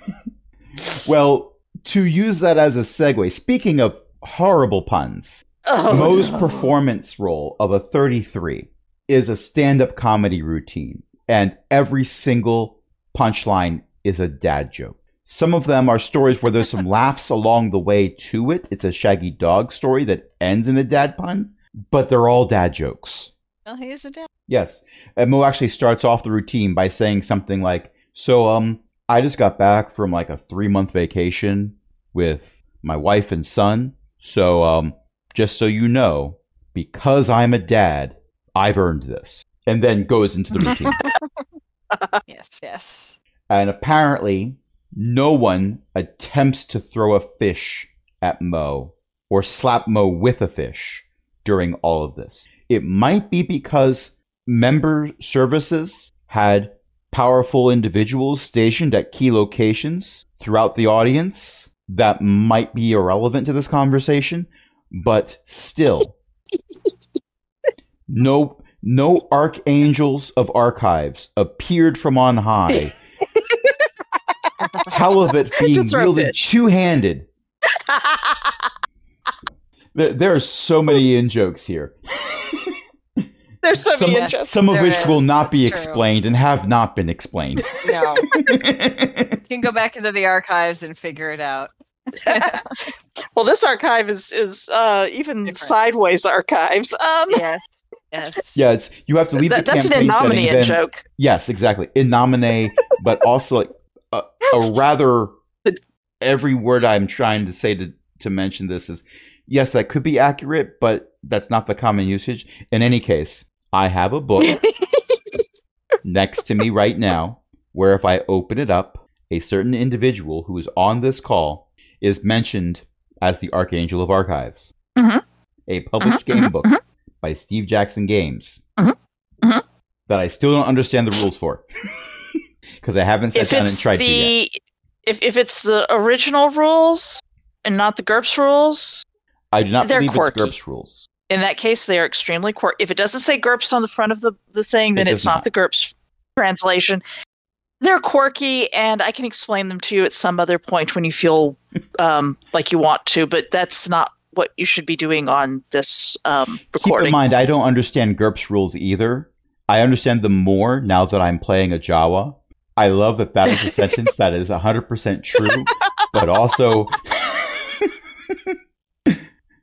well, to use that as a segue, speaking of horrible puns, Oh, Mo's no. performance role of a 33 is a stand up comedy routine, and every single punchline is a dad joke. Some of them are stories where there's some laughs along the way to it. It's a shaggy dog story that ends in a dad pun, but they're all dad jokes. Well, he is a dad. Yes. And Mo actually starts off the routine by saying something like, So, um, I just got back from like a three month vacation with my wife and son. So, um, just so you know, because I'm a dad, I've earned this. And then goes into the routine. yes, yes. And apparently, no one attempts to throw a fish at Mo or slap Mo with a fish during all of this. It might be because member services had powerful individuals stationed at key locations throughout the audience that might be irrelevant to this conversation, but still. no no archangels of archives appeared from on high. Halibut being throw wielded two-handed. There, there are so many in jokes here. There's so Some, many Yes. in-jokes. some of There which will is, not be true. explained and have not been explained. No. you can go back into the archives and figure it out. well, this archive is is uh, even Different. sideways archives. Um, yes. Yes. yeah, it's you have to leave that, the that's an campaign setting, innominate then- joke. Yes, exactly. In nomine, but also like a, a rather every word I'm trying to say to to mention this is yes, that could be accurate, but that's not the common usage. In any case, I have a book next to me right now where if I open it up, a certain individual who is on this call is mentioned as the Archangel of Archives. Mhm. A published Mhm, game mhm, book by Steve Jackson Games Mhm, mhm. that I still don't understand the rules for. Because I haven't sat if down and tried to yet. the if if it's the original rules and not the GURPS rules, I do not they're believe quirky. it's GURPS rules. in that case, they are extremely quirky. If it doesn't say GURPS on the front of the, the thing, then It it's not. not. the GURPS translation. They're quirky, and I can explain them to you at some other point when you feel um, like you want to, but that's not what you should be doing on this um, Keep in recording. mind, I don't understand GURPS rules either. I understand them more now that I'm playing a Jawa. I love that that is a sentence that is 100% true, but also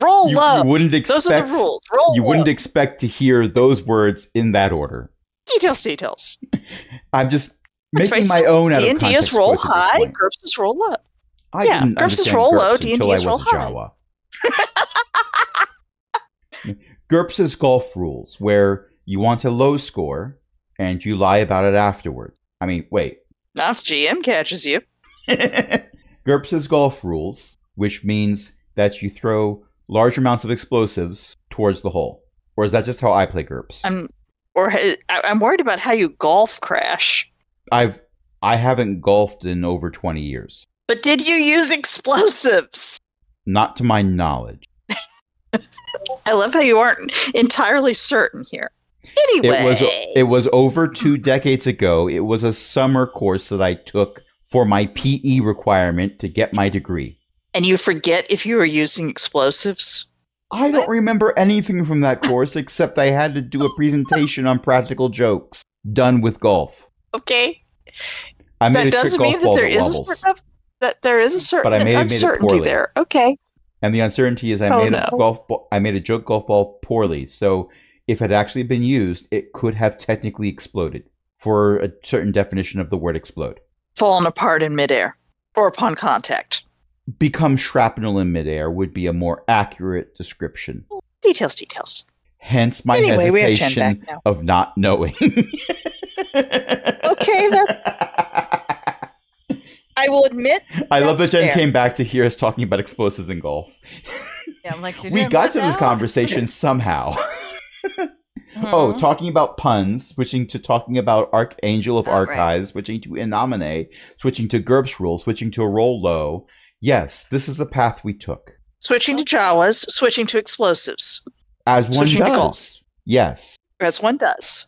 Roll you, low. you wouldn't expect Those are the rules. Roll you wouldn't expect to hear those words in that order. details, details. I'm just That's making very my own out D&D is roll quotes at this high. GURPS is roll low. I yeah, GURPS is roll GURPS low, D&D is roll a GURPS is golf rules, where you want a low score and you lie about it afterward. I mean, wait. Now if GM catches you, GURPS is golf rules, which means that you throw large amounts of explosives towards the hole. Or is that just how I play GURPS? I'm or I'm worried about how you golf crash. I've I haven't golfed in over 20 years. But did you use explosives? Not to my knowledge. I love how you aren't entirely certain here. Anyway, It was it was over 2 decades ago. It was a summer course that I took for my PE requirement to get my degree. and you forget if you were using explosives. I don't remember anything from that course except I had to do a presentation on practical jokes done with golf. Okay, I made that a doesn't mean that there a wobbles. certain that there is a certain But I made it uncertainty poorly. there. Okay, And the uncertainty is I Oh, made a golf ball, I made a joke golf ball poorly. So if it had actually been used, it could have technically exploded for a certain definition of the word explode. fallen apart in midair or upon contact. Become shrapnel in midair would be a more accurate description. Details, details. Hence my Anyway, we have hesitation back now. of not knowing. Okay, then I will admit. I love that Jen fair. came back to hear us talking about explosives in golf. Yeah, I'm like, we got let to this down? conversation somehow. Oh, Mhm. talking about puns, switching to talking about Archangel of Oh, right. Archives, switching to In Nomine, switching to GURPS rule, switching to a roll low. Yes, this is the path we took. Switching to Jawas, switching to explosives, As one Switching does. golf. Yes. as one does.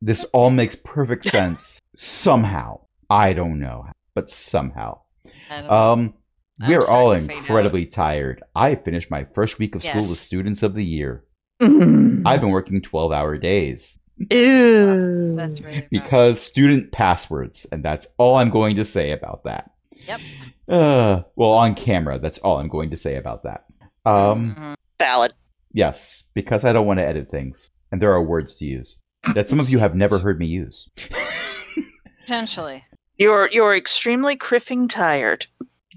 This all makes perfect sense. somehow. I don't know, but somehow. I don't know. Um we're all starting to fade out. incredibly tired. I finished my first week of school with students of the year. Mm. I've been working 12 hour days Ew. That's really rough. because student passwords, and that's all I'm going to say about that. Yep. Uh, well, on camera, that's all I'm going to say about that. Um, Mhm. valid. yes, because I don't want to edit things, and there are words to use that some of you have never heard me use. potentially. You're you're extremely kriffing tired.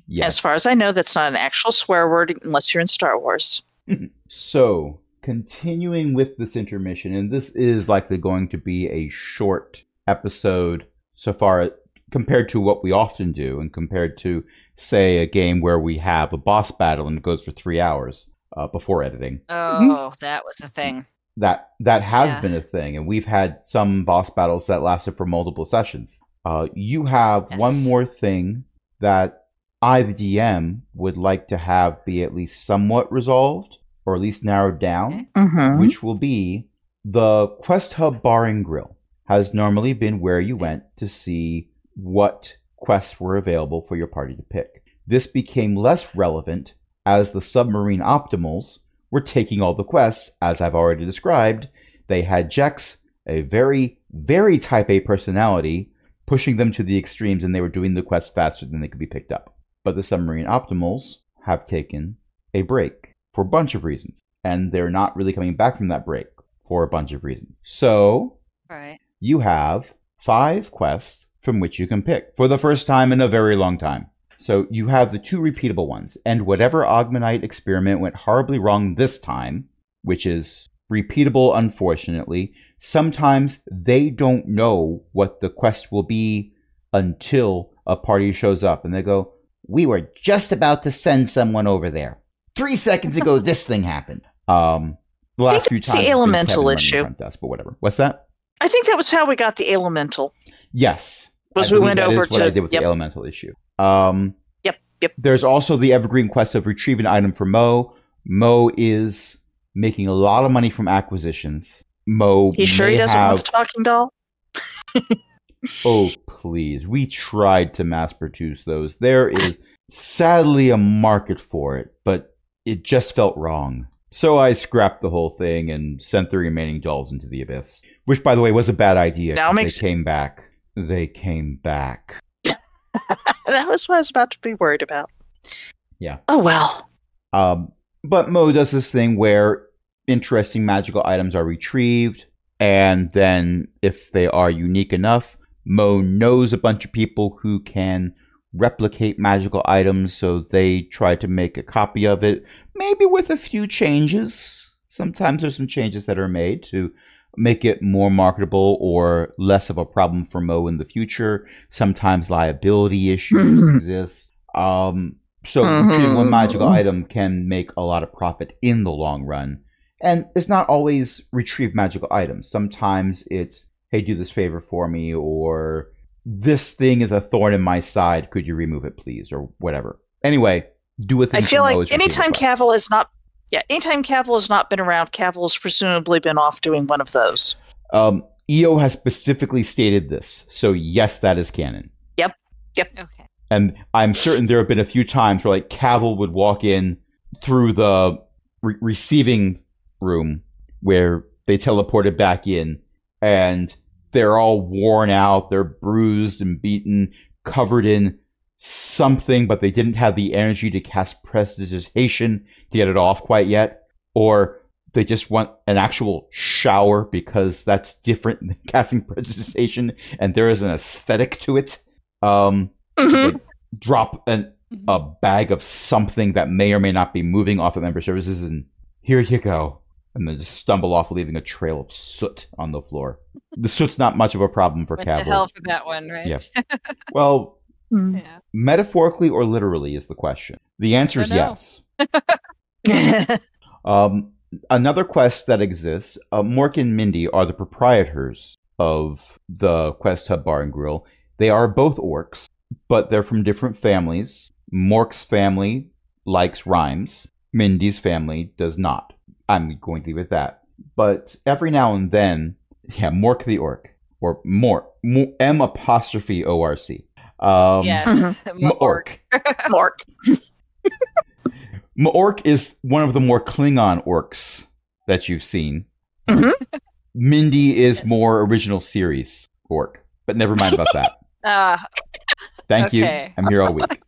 Yes. As far as I know, that's not an actual swear word unless you're in Star Wars. So, continuing with this intermission, and this is likely going to be a short episode so far compared to what we often do, and compared to say a game where we have a boss battle and it goes for three hours uh, before editing. Oh, that was a thing. That that has Yeah. been a thing, and we've had some boss battles that lasted for multiple sessions. Uh, you have Yes. one more thing that I, the DM, would like to have be at least somewhat resolved, or at least narrowed down Mm-hmm. which will be the Quest Hub Bar and Grill has normally been where you went to see what quests were available for your party to pick. This became less relevant as the submarine optimals were taking all the quests, as I've already described. They had Jex, a very, very type A personality, pushing them to the extremes, and they were doing the quests faster than they could be picked up. But the submarine optimals have taken a break for a bunch of reasons and they're not really coming back from that break for a bunch of reasons. So Right. you have five quests from which you can pick for the first time in a very long time. So you have the two repeatable ones, and whatever Augmenite experiment went horribly wrong this time, which is repeatable, unfortunately, sometimes they don't know what the quest will be until a party shows up and they go, We were just about to send someone over there. Three seconds ago, this thing happened. Um, the last few the times, been elemental issue. desk, but whatever. What's that? I think that was how we got the elemental. Yes. Was I we went over what to- I did with yep. the elemental issue. Um, Yep, yep. There's also the evergreen quest of retrieve an item for Mo. Mo is making a lot of money from acquisitions. Mo, He sure he doesn't have, want the talking doll? Oh please, we tried to mass produce those. There is sadly a market for it, but it just felt wrong. So I scrapped the whole thing and sent the remaining dolls into the abyss. Which, by the way, was a bad idea. Now makes- they came back. They came back. That was what I was about to be worried about. Yeah. Oh well. Um, but Mo does this thing where interesting magical items are retrieved, and then if they are unique enough, Mo knows a bunch of people who can replicate magical items, so they try to make a copy of it, maybe with a few changes. Sometimes there's some changes that are made to make it more marketable or less of a problem for Mo in the future. Sometimes liability issues exist. Um, so retrieving one magical item can make a lot of profit in the long run. And it's not always retrieve magical items. Sometimes it's, hey, do this favor for me, or this thing is a thorn in my side. Could you remove it, please, or whatever. Anyway, do a thing. I feel like is retrieve a anytime quest. Cavill has not yeah, anytime Cavill has not been around, Cavill has presumably been off doing one of those. Um, EO has specifically stated this, so yes, that is canon. Yep. Yep. Okay. And I'm certain there have been a few times where like Cavill would walk in through the re- receiving room where they teleported back in, and they're all worn out, they're bruised and beaten, covered in something, but they didn't have the energy to cast prestidigitation to get it off quite yet, or they just want an actual shower because that's different than casting prestidigitation, and there is an aesthetic to it. Um, Mhm. drop an, a bag of something that may or may not be moving off of member services, and here you go. And then just stumble off, leaving a trail of soot on the floor. The soot's not much of a problem for Went to hell for that one, right? Yeah. Well, Mm. yeah. metaphorically or literally is the question. The answer is yes. Um, another quest that exists, uh, Mork and Mindy are the proprietors of the Quest Hub Bar and Grill. They are both orcs, but they're from different families. Mork's family likes rhymes. Mindy's family does not. I'm going to leave it at that. But every now and then, yeah, Mork the orc, or Mork, Mo- M apostrophe O R C. Um, yes. Mork. Mark. Maork is one of the more Klingon orcs that you've seen. Mhm. Mindy is Yes. more original series orc, but never mind about that. Ah, Thank Okay. you. I'm here all week.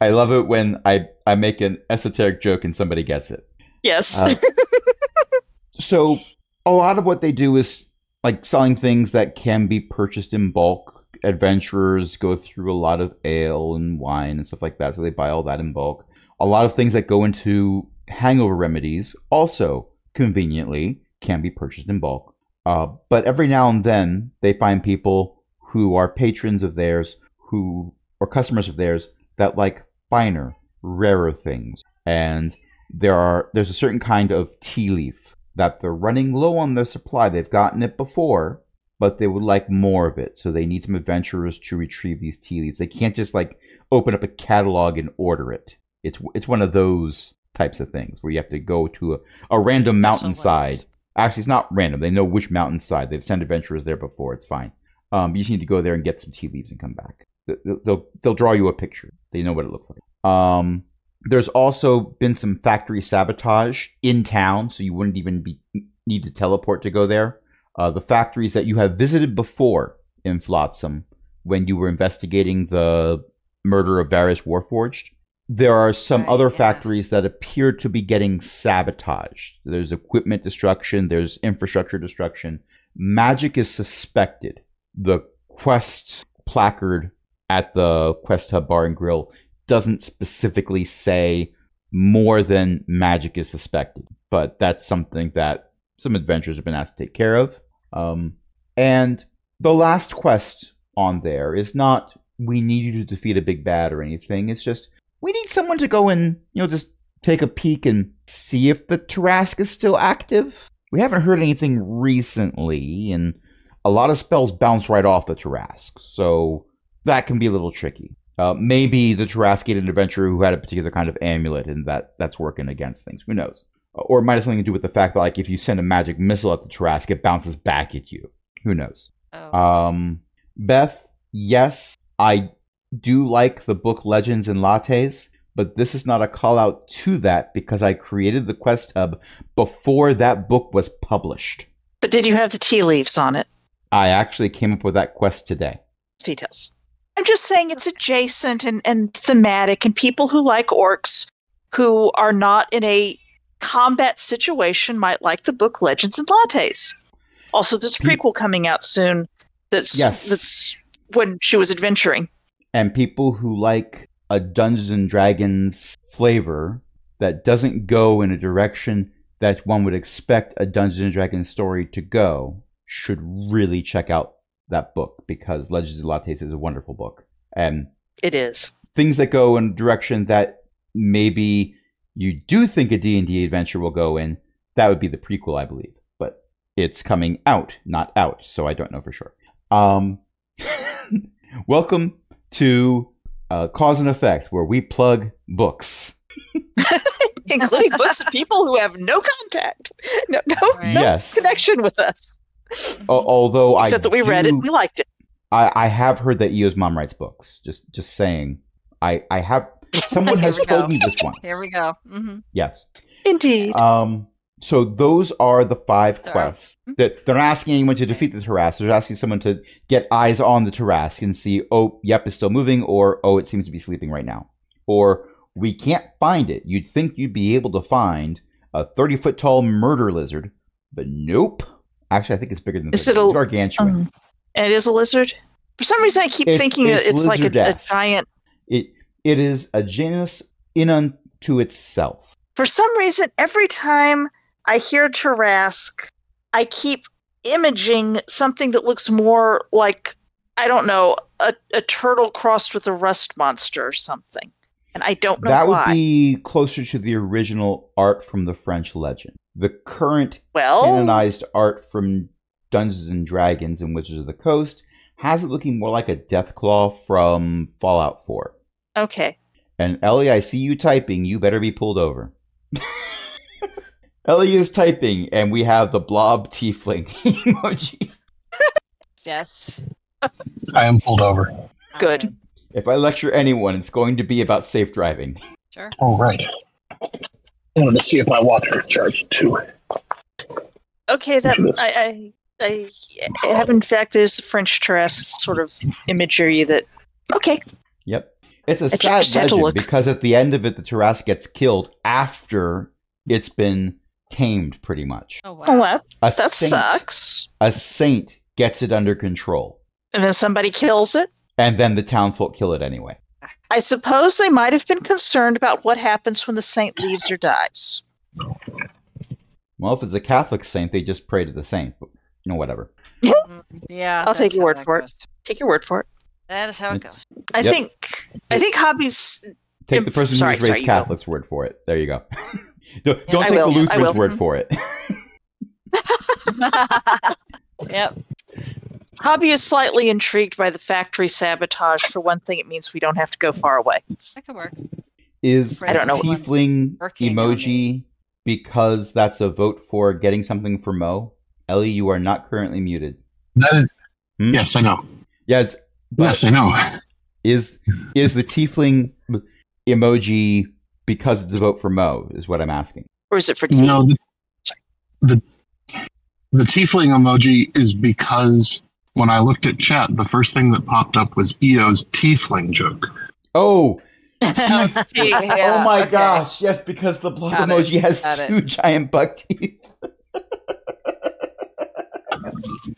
I love it when I, I make an esoteric joke and somebody gets it. Yes. Uh, so a lot of what they do is like selling things that can be purchased in bulk. Adventurers go through a lot of ale and wine and stuff like that, so they buy all that in bulk. A lot of things that go into hangover remedies also conveniently can be purchased in bulk. Uh, but every now and then they find people who are patrons of theirs who or customers of theirs that like finer, rarer things. And there are there's a certain kind of tea leaf that they're running low on their supply. They've gotten it before, but they would like more of it. So they need some adventurers to retrieve these tea leaves. They can't just like open up a catalog and order it. It's it's one of those types of things where you have to go to a, a random mountainside. ones. Actually, it's not random. They know which mountainside. They've sent adventurers there before. It's fine. Um, you just need to go there and get some tea leaves and come back. They'll, they'll, they'll draw you a picture. They know what it looks like. Um, there's also been some factory sabotage in town, so you wouldn't even be need to teleport to go there. Uh, the factories that you have visited before in Flotsam when you were investigating the murder of Varys Warforged. There are some Right, other yeah. factories that appear to be getting sabotaged. There's equipment destruction, there's infrastructure destruction. Magic is suspected. The quest placard at the Quest Hub Bar and Grill doesn't specifically say more than magic is suspected, but that's something that some adventurers have been asked to take care of. Um, and the last quest on there is not we need you to defeat a big bad or anything. It's just we need someone to go and you know just take a peek and see if the Tarrasque is still active. We haven't heard anything recently, and a lot of spells bounce right off the Tarrasque, so that can be a little tricky. Uh, maybe the Taraskian adventurer who had a particular kind of amulet, and that that's working against things. Who knows? Or it might have something to do with the fact that, like, if you send a magic missile at the Tarrasque, it bounces back at you. Who knows? Oh. Um, Beth, yes, I do like the book Legends and Lattes, but this is not a call out to that because I created the Quest Hub before that book was published. But did you have the tea leaves on it? I actually came up with that quest today. Details. I'm just saying it's adjacent and, and thematic, and people who like orcs who are not in a combat situation might like the book Legends and Lattes. Also, there's a prequel coming out soon. That's Yes. that's when she was adventuring. And people who like a Dungeons and Dragons flavor that doesn't go in a direction that one would expect a Dungeons and Dragons story to go should really check out that book because Legends of Lattes is a wonderful book. And It is. things that go in a direction that maybe you do think a D&D adventure will go in, that would be the prequel, I believe. But it's coming out, not out, so I don't know for sure. Um, welcome to uh, Cause and Effect, where we plug books. Including books of people who have no contact, no, no, Right. no Yes. connection with us. Al- although Except I that we read it, we liked it. I, I have heard that Eo's mom writes books. Just just saying. I, I have someone has told go. me this once. Here we go. hmm Yes. Indeed. Um, so those are the five Sorry. quests that they're not asking anyone to defeat the Tarrasque. They're asking someone to get eyes on the Tarrasque and see, oh, yep, it's still moving, or oh, it seems to be sleeping right now, or we can't find it. You'd think you'd be able to find a thirty foot tall murder lizard, but nope. Actually, I think it's bigger than Is it a- it's gargantuan. Um, it is a lizard. For some reason, I keep It's- thinking it's it's, like a, a giant. it it is a genus in unto itself. For some reason, every time I hear Tarrasque, I keep imaging something that looks more like I don't know a, a turtle crossed with a rust monster or something, and I don't know that would be closer to the original art from the French legend. The current well, canonized art from Dungeons and Dragons and Wizards of the Coast has it looking more like a Deathclaw from Fallout 4. okay. And Ellie, I see you typing. You better be pulled over. Ellie is typing, and we have the blob tiefling emoji. Yes. I am pulled over. Good. Okay. If I lecture anyone, it's going to be about safe driving. Sure. All right. I wanted to see if my watch was charged too. Okay, that I, I, I have in fact there's the French Tarrasque sort of imagery that. Okay, Yep. It's a I sad just legend look. because at the end of it, the Tarrasque gets killed after it's been tamed, pretty much. Oh wow. Oh, well that that saint, sucks. A saint gets it under control, And then somebody kills it. And then the townsfolk kill it anyway. I suppose they might have been concerned about what happens when the saint leaves or dies. Well, if it's a Catholic saint, they just pray to the saint. But, you know, whatever. Yeah. I'll take your word that for it. Take your word for it. That is how it It's- goes. I Yep. think I think hobbies Take the person sorry, who was sorry, raised. Catholic's word for it. There you go. don't don't take will, the Lutheran's word for it. yep. Hobby is slightly intrigued by the factory sabotage. For one thing, it means we don't have to go far away. That could work. Is I don't know. tiefling Working emoji because that's a vote for getting something for Mo? Ellie, you are not currently muted. That is, Hmm? yes, I know. Yeah, it's, Yes, I know. is is the tiefling emoji because it's a vote for Mo? Is what I'm asking. Or is it for tea? No, the, the the tiefling emoji is because when I looked at chat, the first thing that popped up was EO's tiefling joke. Oh, Yeah, oh my okay. gosh! Yes, because the blood Got it, emoji has got it. two giant buck teeth.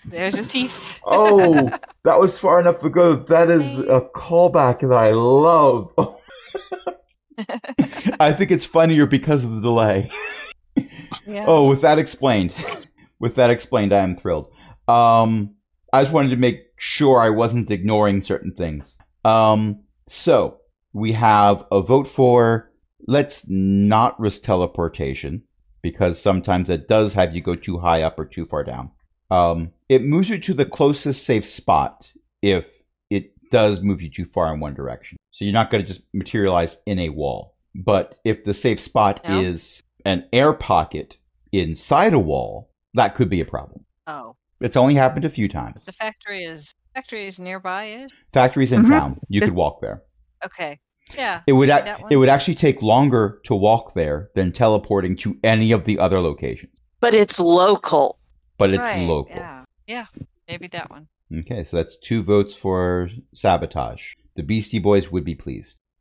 There's his teeth. Oh, that was far enough ago. That is a callback that I love. I think it's funnier because of the delay. Yeah. Oh, with that explained, with that explained, I am thrilled. Um, I just wanted to make sure I wasn't ignoring certain things. Um, so we have a vote for let's not risk teleportation because sometimes it does have you go too high up or too far down. Um, it moves you to the closest safe spot if it does move you too far in one direction. So you're not going to just materialize in a wall. But if the safe spot No. is an air pocket inside a wall, that could be a problem. Oh, It's only happened a few times. the factory is factory is nearby. Ish. Factories in Mhm. town, you could walk there. Okay. Yeah. It would maybe ac- it would actually take longer to walk there than teleporting to any of the other locations. But it's local. But it's Right, local. Yeah. Yeah. Maybe that one. Okay, so that's two votes for sabotage. The Beastie Boys would be pleased.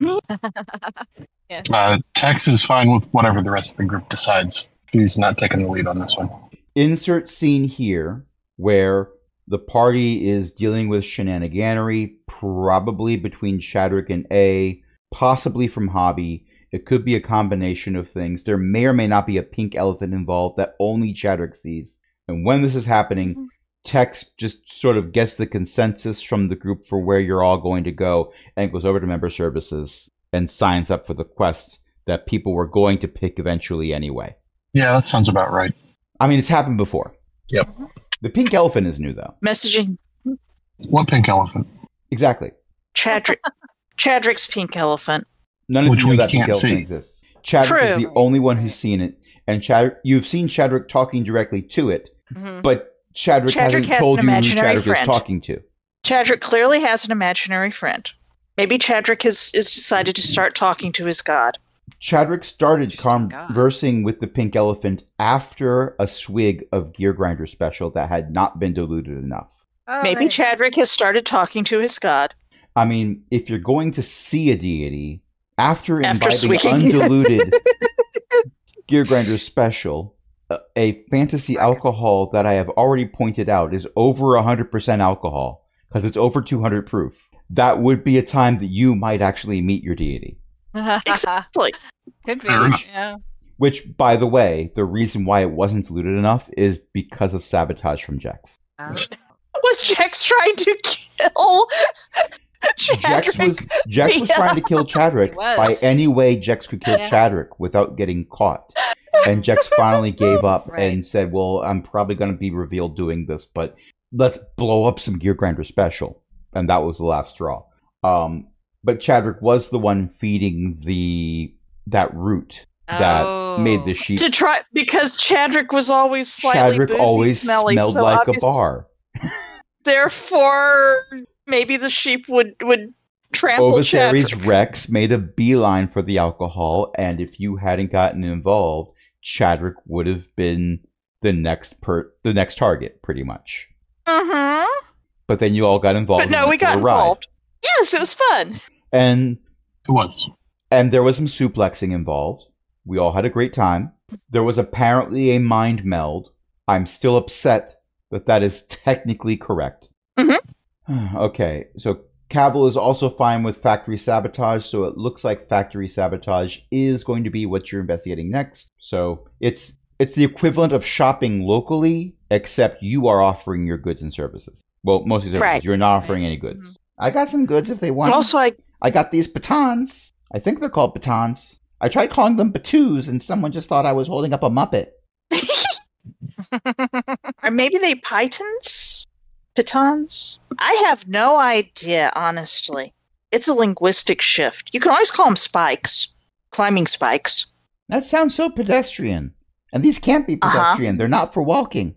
yeah. Uh, Tex is fine with whatever the rest of the group decides. She's not taking the lead on this one. Insert scene here where the party is dealing with shenaniganery, probably between Chadrick and A, possibly from Hobby. It could be a combination of things. There may or may not be a pink elephant involved that only Chadrick sees. And when this is happening, Mhm. Tex just sort of gets the consensus from the group for where you're all going to go and goes over to member services and signs up for the quest that people were going to pick eventually anyway. Yeah, that sounds about right. I mean, it's happened before. Yep. The pink elephant is new, though. Messaging What pink elephant? Exactly. Chadrick. Chadrick's pink elephant. None of Which you know that pink can't elephant see. exists. Chadrick is the only one who's seen it, and Chad, you've seen Chadrick talking directly to it, Mhm. but Chadrick, Chadwick hasn't has told an you who imaginary Chadrick friend. is talking to. Chadrick clearly has an imaginary friend. Maybe Chadrick has, has decided to start talking to his god. Chadrick started Interesting God. conversing with the pink elephant after a swig of Gear Grinder special that had not been diluted enough. Oh, Maybe there you go. Chadrick has started talking to his god. I mean, if you're going to see a deity after, After imbibing swigging. undiluted Gear Grinder special, a- a fantasy Right. alcohol that I have already pointed out is over 100% alcohol because it's over 200 proof. That would be a time that you might actually meet your deity. Exactly. Could be. Fair. Yeah. Which, by the way, the reason why it wasn't diluted enough is because of sabotage from Jex. Um, Was Jax trying to kill Jex was Chadrick? Jex was trying to kill Chadrick by any way Jex could kill Yeah. Chadrick without getting caught. And Jex finally gave up Right. and said, "Well, I'm probably going to be revealed doing this, but let's blow up some Gear Grinder special." And that was the last straw. Um, but Chadrick was the one feeding the that root that oh. made the sheep. To try because Chadrick was always slightly Chadrick boozy, always smelly, smelled so like a bar. Therefore, maybe the sheep would would trample Ovisaries Chadrick. Rex made a beeline for the alcohol, and if you hadn't gotten involved, Chadrick would have been the next per the next target, pretty much. hmm But then you all got involved. But no, we got involved. Yes, it was fun. and It was. and there was some suplexing involved. We all had a great time. There was apparently a mind meld. I'm still upset that that is technically correct. Mm-hmm. okay, so Cavill is also fine with factory sabotage, so it looks like factory sabotage is going to be what you're investigating next. So it's it's the equivalent of shopping locally, except you are offering your goods and services. Well, mostly services. Right. You're not offering any goods. Mm-hmm. I got some goods if they want. Also, I I got these batons. I think they're called batons. I tried calling them batoos, and someone just thought I was holding up a muppet. or maybe they pythons, pitons. I have no idea, honestly. It's a linguistic shift. You can always call them spikes, climbing spikes. That sounds so pedestrian. And these can't be Uh-huh. pedestrian. They're not for walking.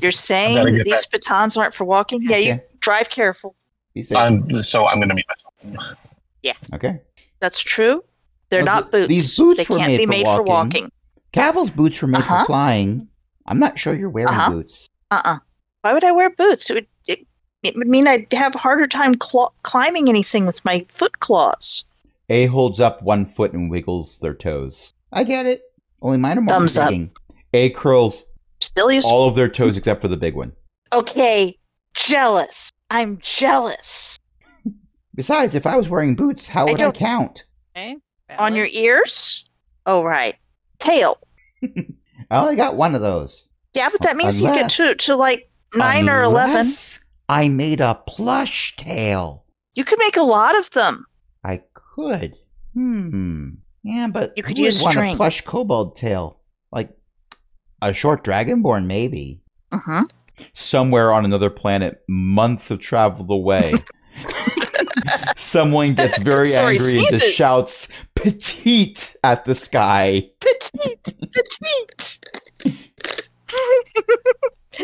You're saying gotta these batons aren't for walking? Yeah, you drive careful. Be safe. I'm, so I'm going to mute myself. Yeah. Okay. That's true. They're Well, not th- boots. these boots they were can't made be for made for walking. walking. Caval's boots were made Uh-huh. for flying. I'm not sure you're wearing Uh-huh. boots. Uh-uh. Why would I wear boots? It would it, it would mean I'd have a harder time cl- climbing anything with my foot claws. A holds up one foot and wiggles their toes. I get it. Only mine are more Thumbs up. A curls Still use all of their toes except for the big one. Okay, jealous. I'm jealous. Besides, if I was wearing boots, how would I, don't- count? Okay. On your ears? Oh right. Tail. I only got one of those. Yeah, but that means you get Unless- to to like nine or eleven. Unless I made a plush tail. You could make a lot of them. I could. Hmm. Yeah, but You could who would use want string. a plush kobold tail. Like a short dragonborn, maybe. hmm Somewhere on another planet, months of travel away. Someone gets very Sorry, angry and just shouts petite at the sky. Petite, petite.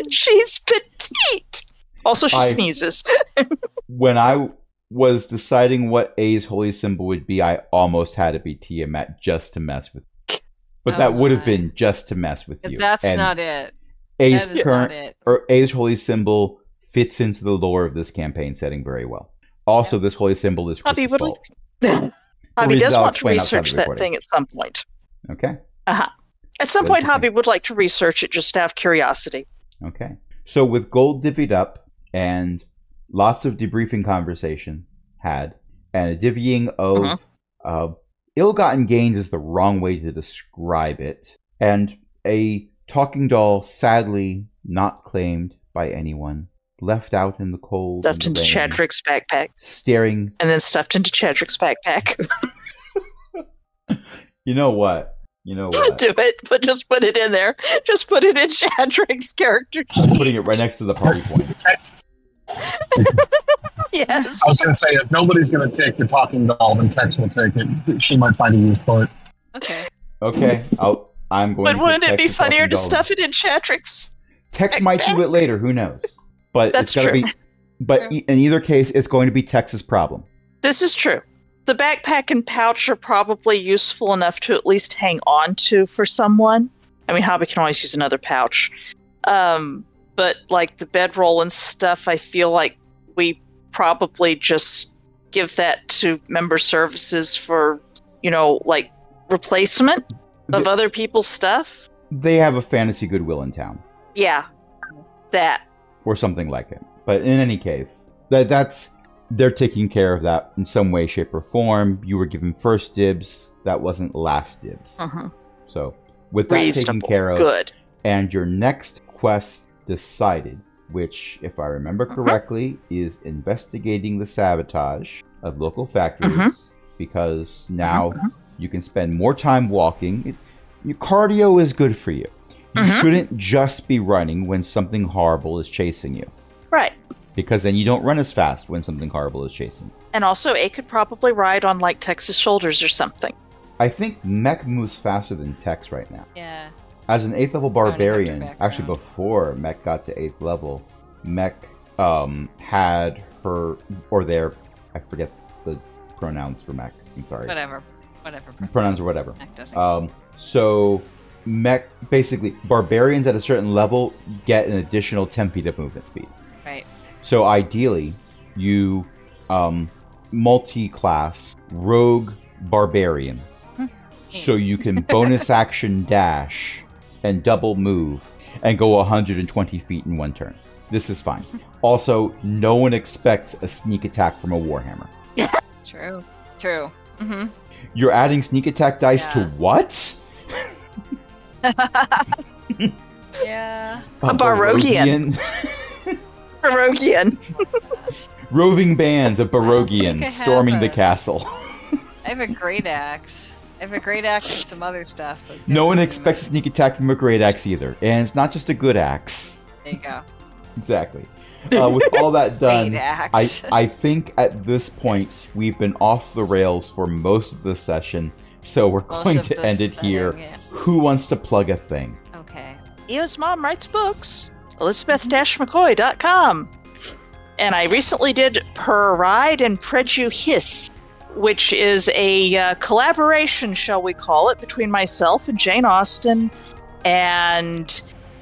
She's petite. Also, she I- sneezes. When I was deciding what A's holy symbol would be, I almost had it be Tiamat just to mess with. But Oh that would have been just to mess with you. That's And not it. A's That is current not it. or A's holy symbol fits into the lore of this campaign setting very well. Also, this holy symbol is Bobby, Chris's would fault. Hobby reasons does want to explain outside the research that thing at some point. Okay. Uh-huh. At some What point, Hobby would like to research it just out of curiosity. Okay. So with gold divvied up and lots of debriefing conversation had, and a divvying of Mhm. uh, ill-gotten gains is the wrong way to describe it, and a talking doll sadly not claimed by anyone, left out in the cold, Stuffed and into the rain, Chadrick's backpack, staring. and then stuffed into Chadrick's backpack. You know what? You know what? Do it, but just put it in there. Just put it in Chadrick's character I'm putting it right next to the party points. Yes. I was going to say, if nobody's going to take the talking doll, then Tex will take it. She might find a use for it. Okay. Okay, I'll. I'm going. But wouldn't it be funnier to stuff it in Chadrick's? Tex might do it later. Who knows? But That's it's gonna true. be. But e- in either case, it's going to be Tex's problem. This is true. The backpack and pouch are probably useful enough to at least hang on to for someone. I mean, Hobby can always use another pouch. Um, but like the bedroll and stuff, I feel like we probably just give that to member services for, you know, like replacement of The- other people's stuff. They have a fantasy goodwill in town, Yeah, that. or something like it. But in any case, that that's they're taking care of that in some way, shape, or form. You were given first dibs. That wasn't last dibs. Mhm. So with that taken care of, Good. and your next quest decided, which, if I remember Mhm. correctly, is investigating the sabotage of local factories, because now. You can spend more time walking. It, your cardio is good for you. You Mhm. shouldn't just be running when something horrible is chasing you, Right. because then you don't run as fast when something horrible is chasing you. And also, A could probably ride on like Tex's shoulders or something. I think Mech moves faster than Tex right now. Yeah. As an eighth level barbarian, actually before Mech got to eighth level, Mech um, had her or their I forget the pronouns for Mech. I'm sorry, Whatever. Whatever. pronouns or whatever. Um, so Mech basically barbarians at a certain level get an additional 10 feet of movement speed. right. So ideally, you um, multi-class rogue barbarian, so you can bonus action dash and double move and go 120 feet in one turn. This is fine. Also, no one expects a sneak attack from a warhammer. True. True. Mm-hmm. You're adding sneak attack dice to what? yeah. A Barogian. Barogian? Barogian. Roving bands of think I Barogians have storming the castle. I have a great axe. I have a great axe and some other stuff. No one expects a sneak attack from a great axe either, and it's not just a good axe. There you go. Exactly. Uh, with all that done, I. I think at this point Yes. we've been off the rails for most of the session, so we're Most going to end it here. yeah. Who wants to plug a thing? Okay. Eo's mom writes books. Elizabeth-McCoy.com. And I recently did Pride and Prejudice, which is a uh, collaboration, shall we call it, between myself and Jane Austen. And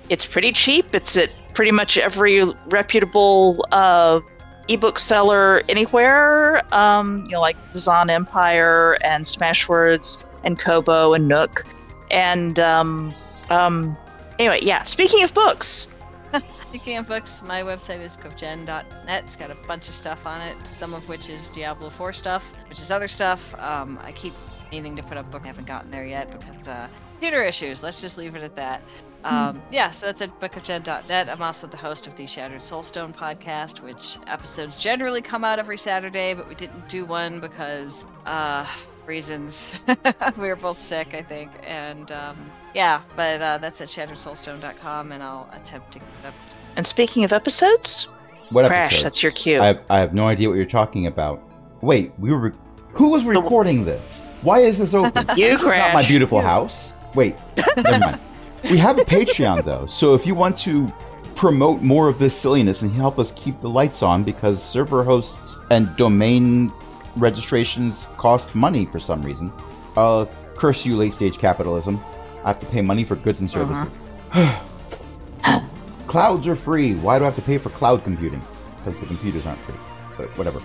it's pretty cheap. It's at pretty much every reputable uh, ebook seller anywhere. Um, you know, like the Zon Empire and Smashwords and Kobo and Nook. And um, um, Anyway, yeah. Speaking of books, Speaking of books, my website is bookgen.net. It's got a bunch of stuff on it, some of which is Diablo 4 stuff, which is other stuff. Um, I keep needing to put up book, I haven't gotten there yet because uh, computer issues. Let's just leave it at that. Um, yeah, so that's at bookofgen.net. I'm also the host of the Shattered Soulstone podcast, which episodes generally come out every Saturday, but we didn't do one because uh, reasons. we were both sick, I think. And um, yeah, but uh, that's at shatteredsoulstone.com, and I'll attempt to get it up and speaking of episodes, What Crash, episode? that's your cue. I have, I have no idea what you're talking about. Wait, we were. Who was recording this? Why is this open? You, this is not my Crash. beautiful house. Wait, never mind. We have a Patreon though, so if you want to promote more of this silliness and help us keep the lights on, because server hosts and domain registrations cost money for some reason. Uh, curse you, late stage capitalism. I have to pay money for goods and services. Clouds are free. Why do I have to pay for cloud computing? Because the computers aren't free. But whatever.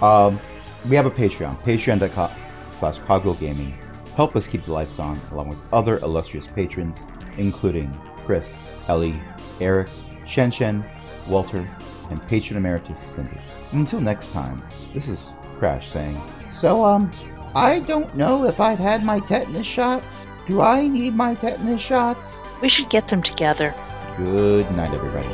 Um, we have a Patreon. Patreon.com slash Cogwheel Gaming. Help us keep the lights on, along with other illustrious patrons, including Chris, Ellie, Eric, Shen Shen, Walter, and patron emeritus Cindy. Until next time, this is Crash saying, So, um, I don't know if I've had my tetanus shots. Do I need my tetanus shots? we should get them together. Good night, everybody.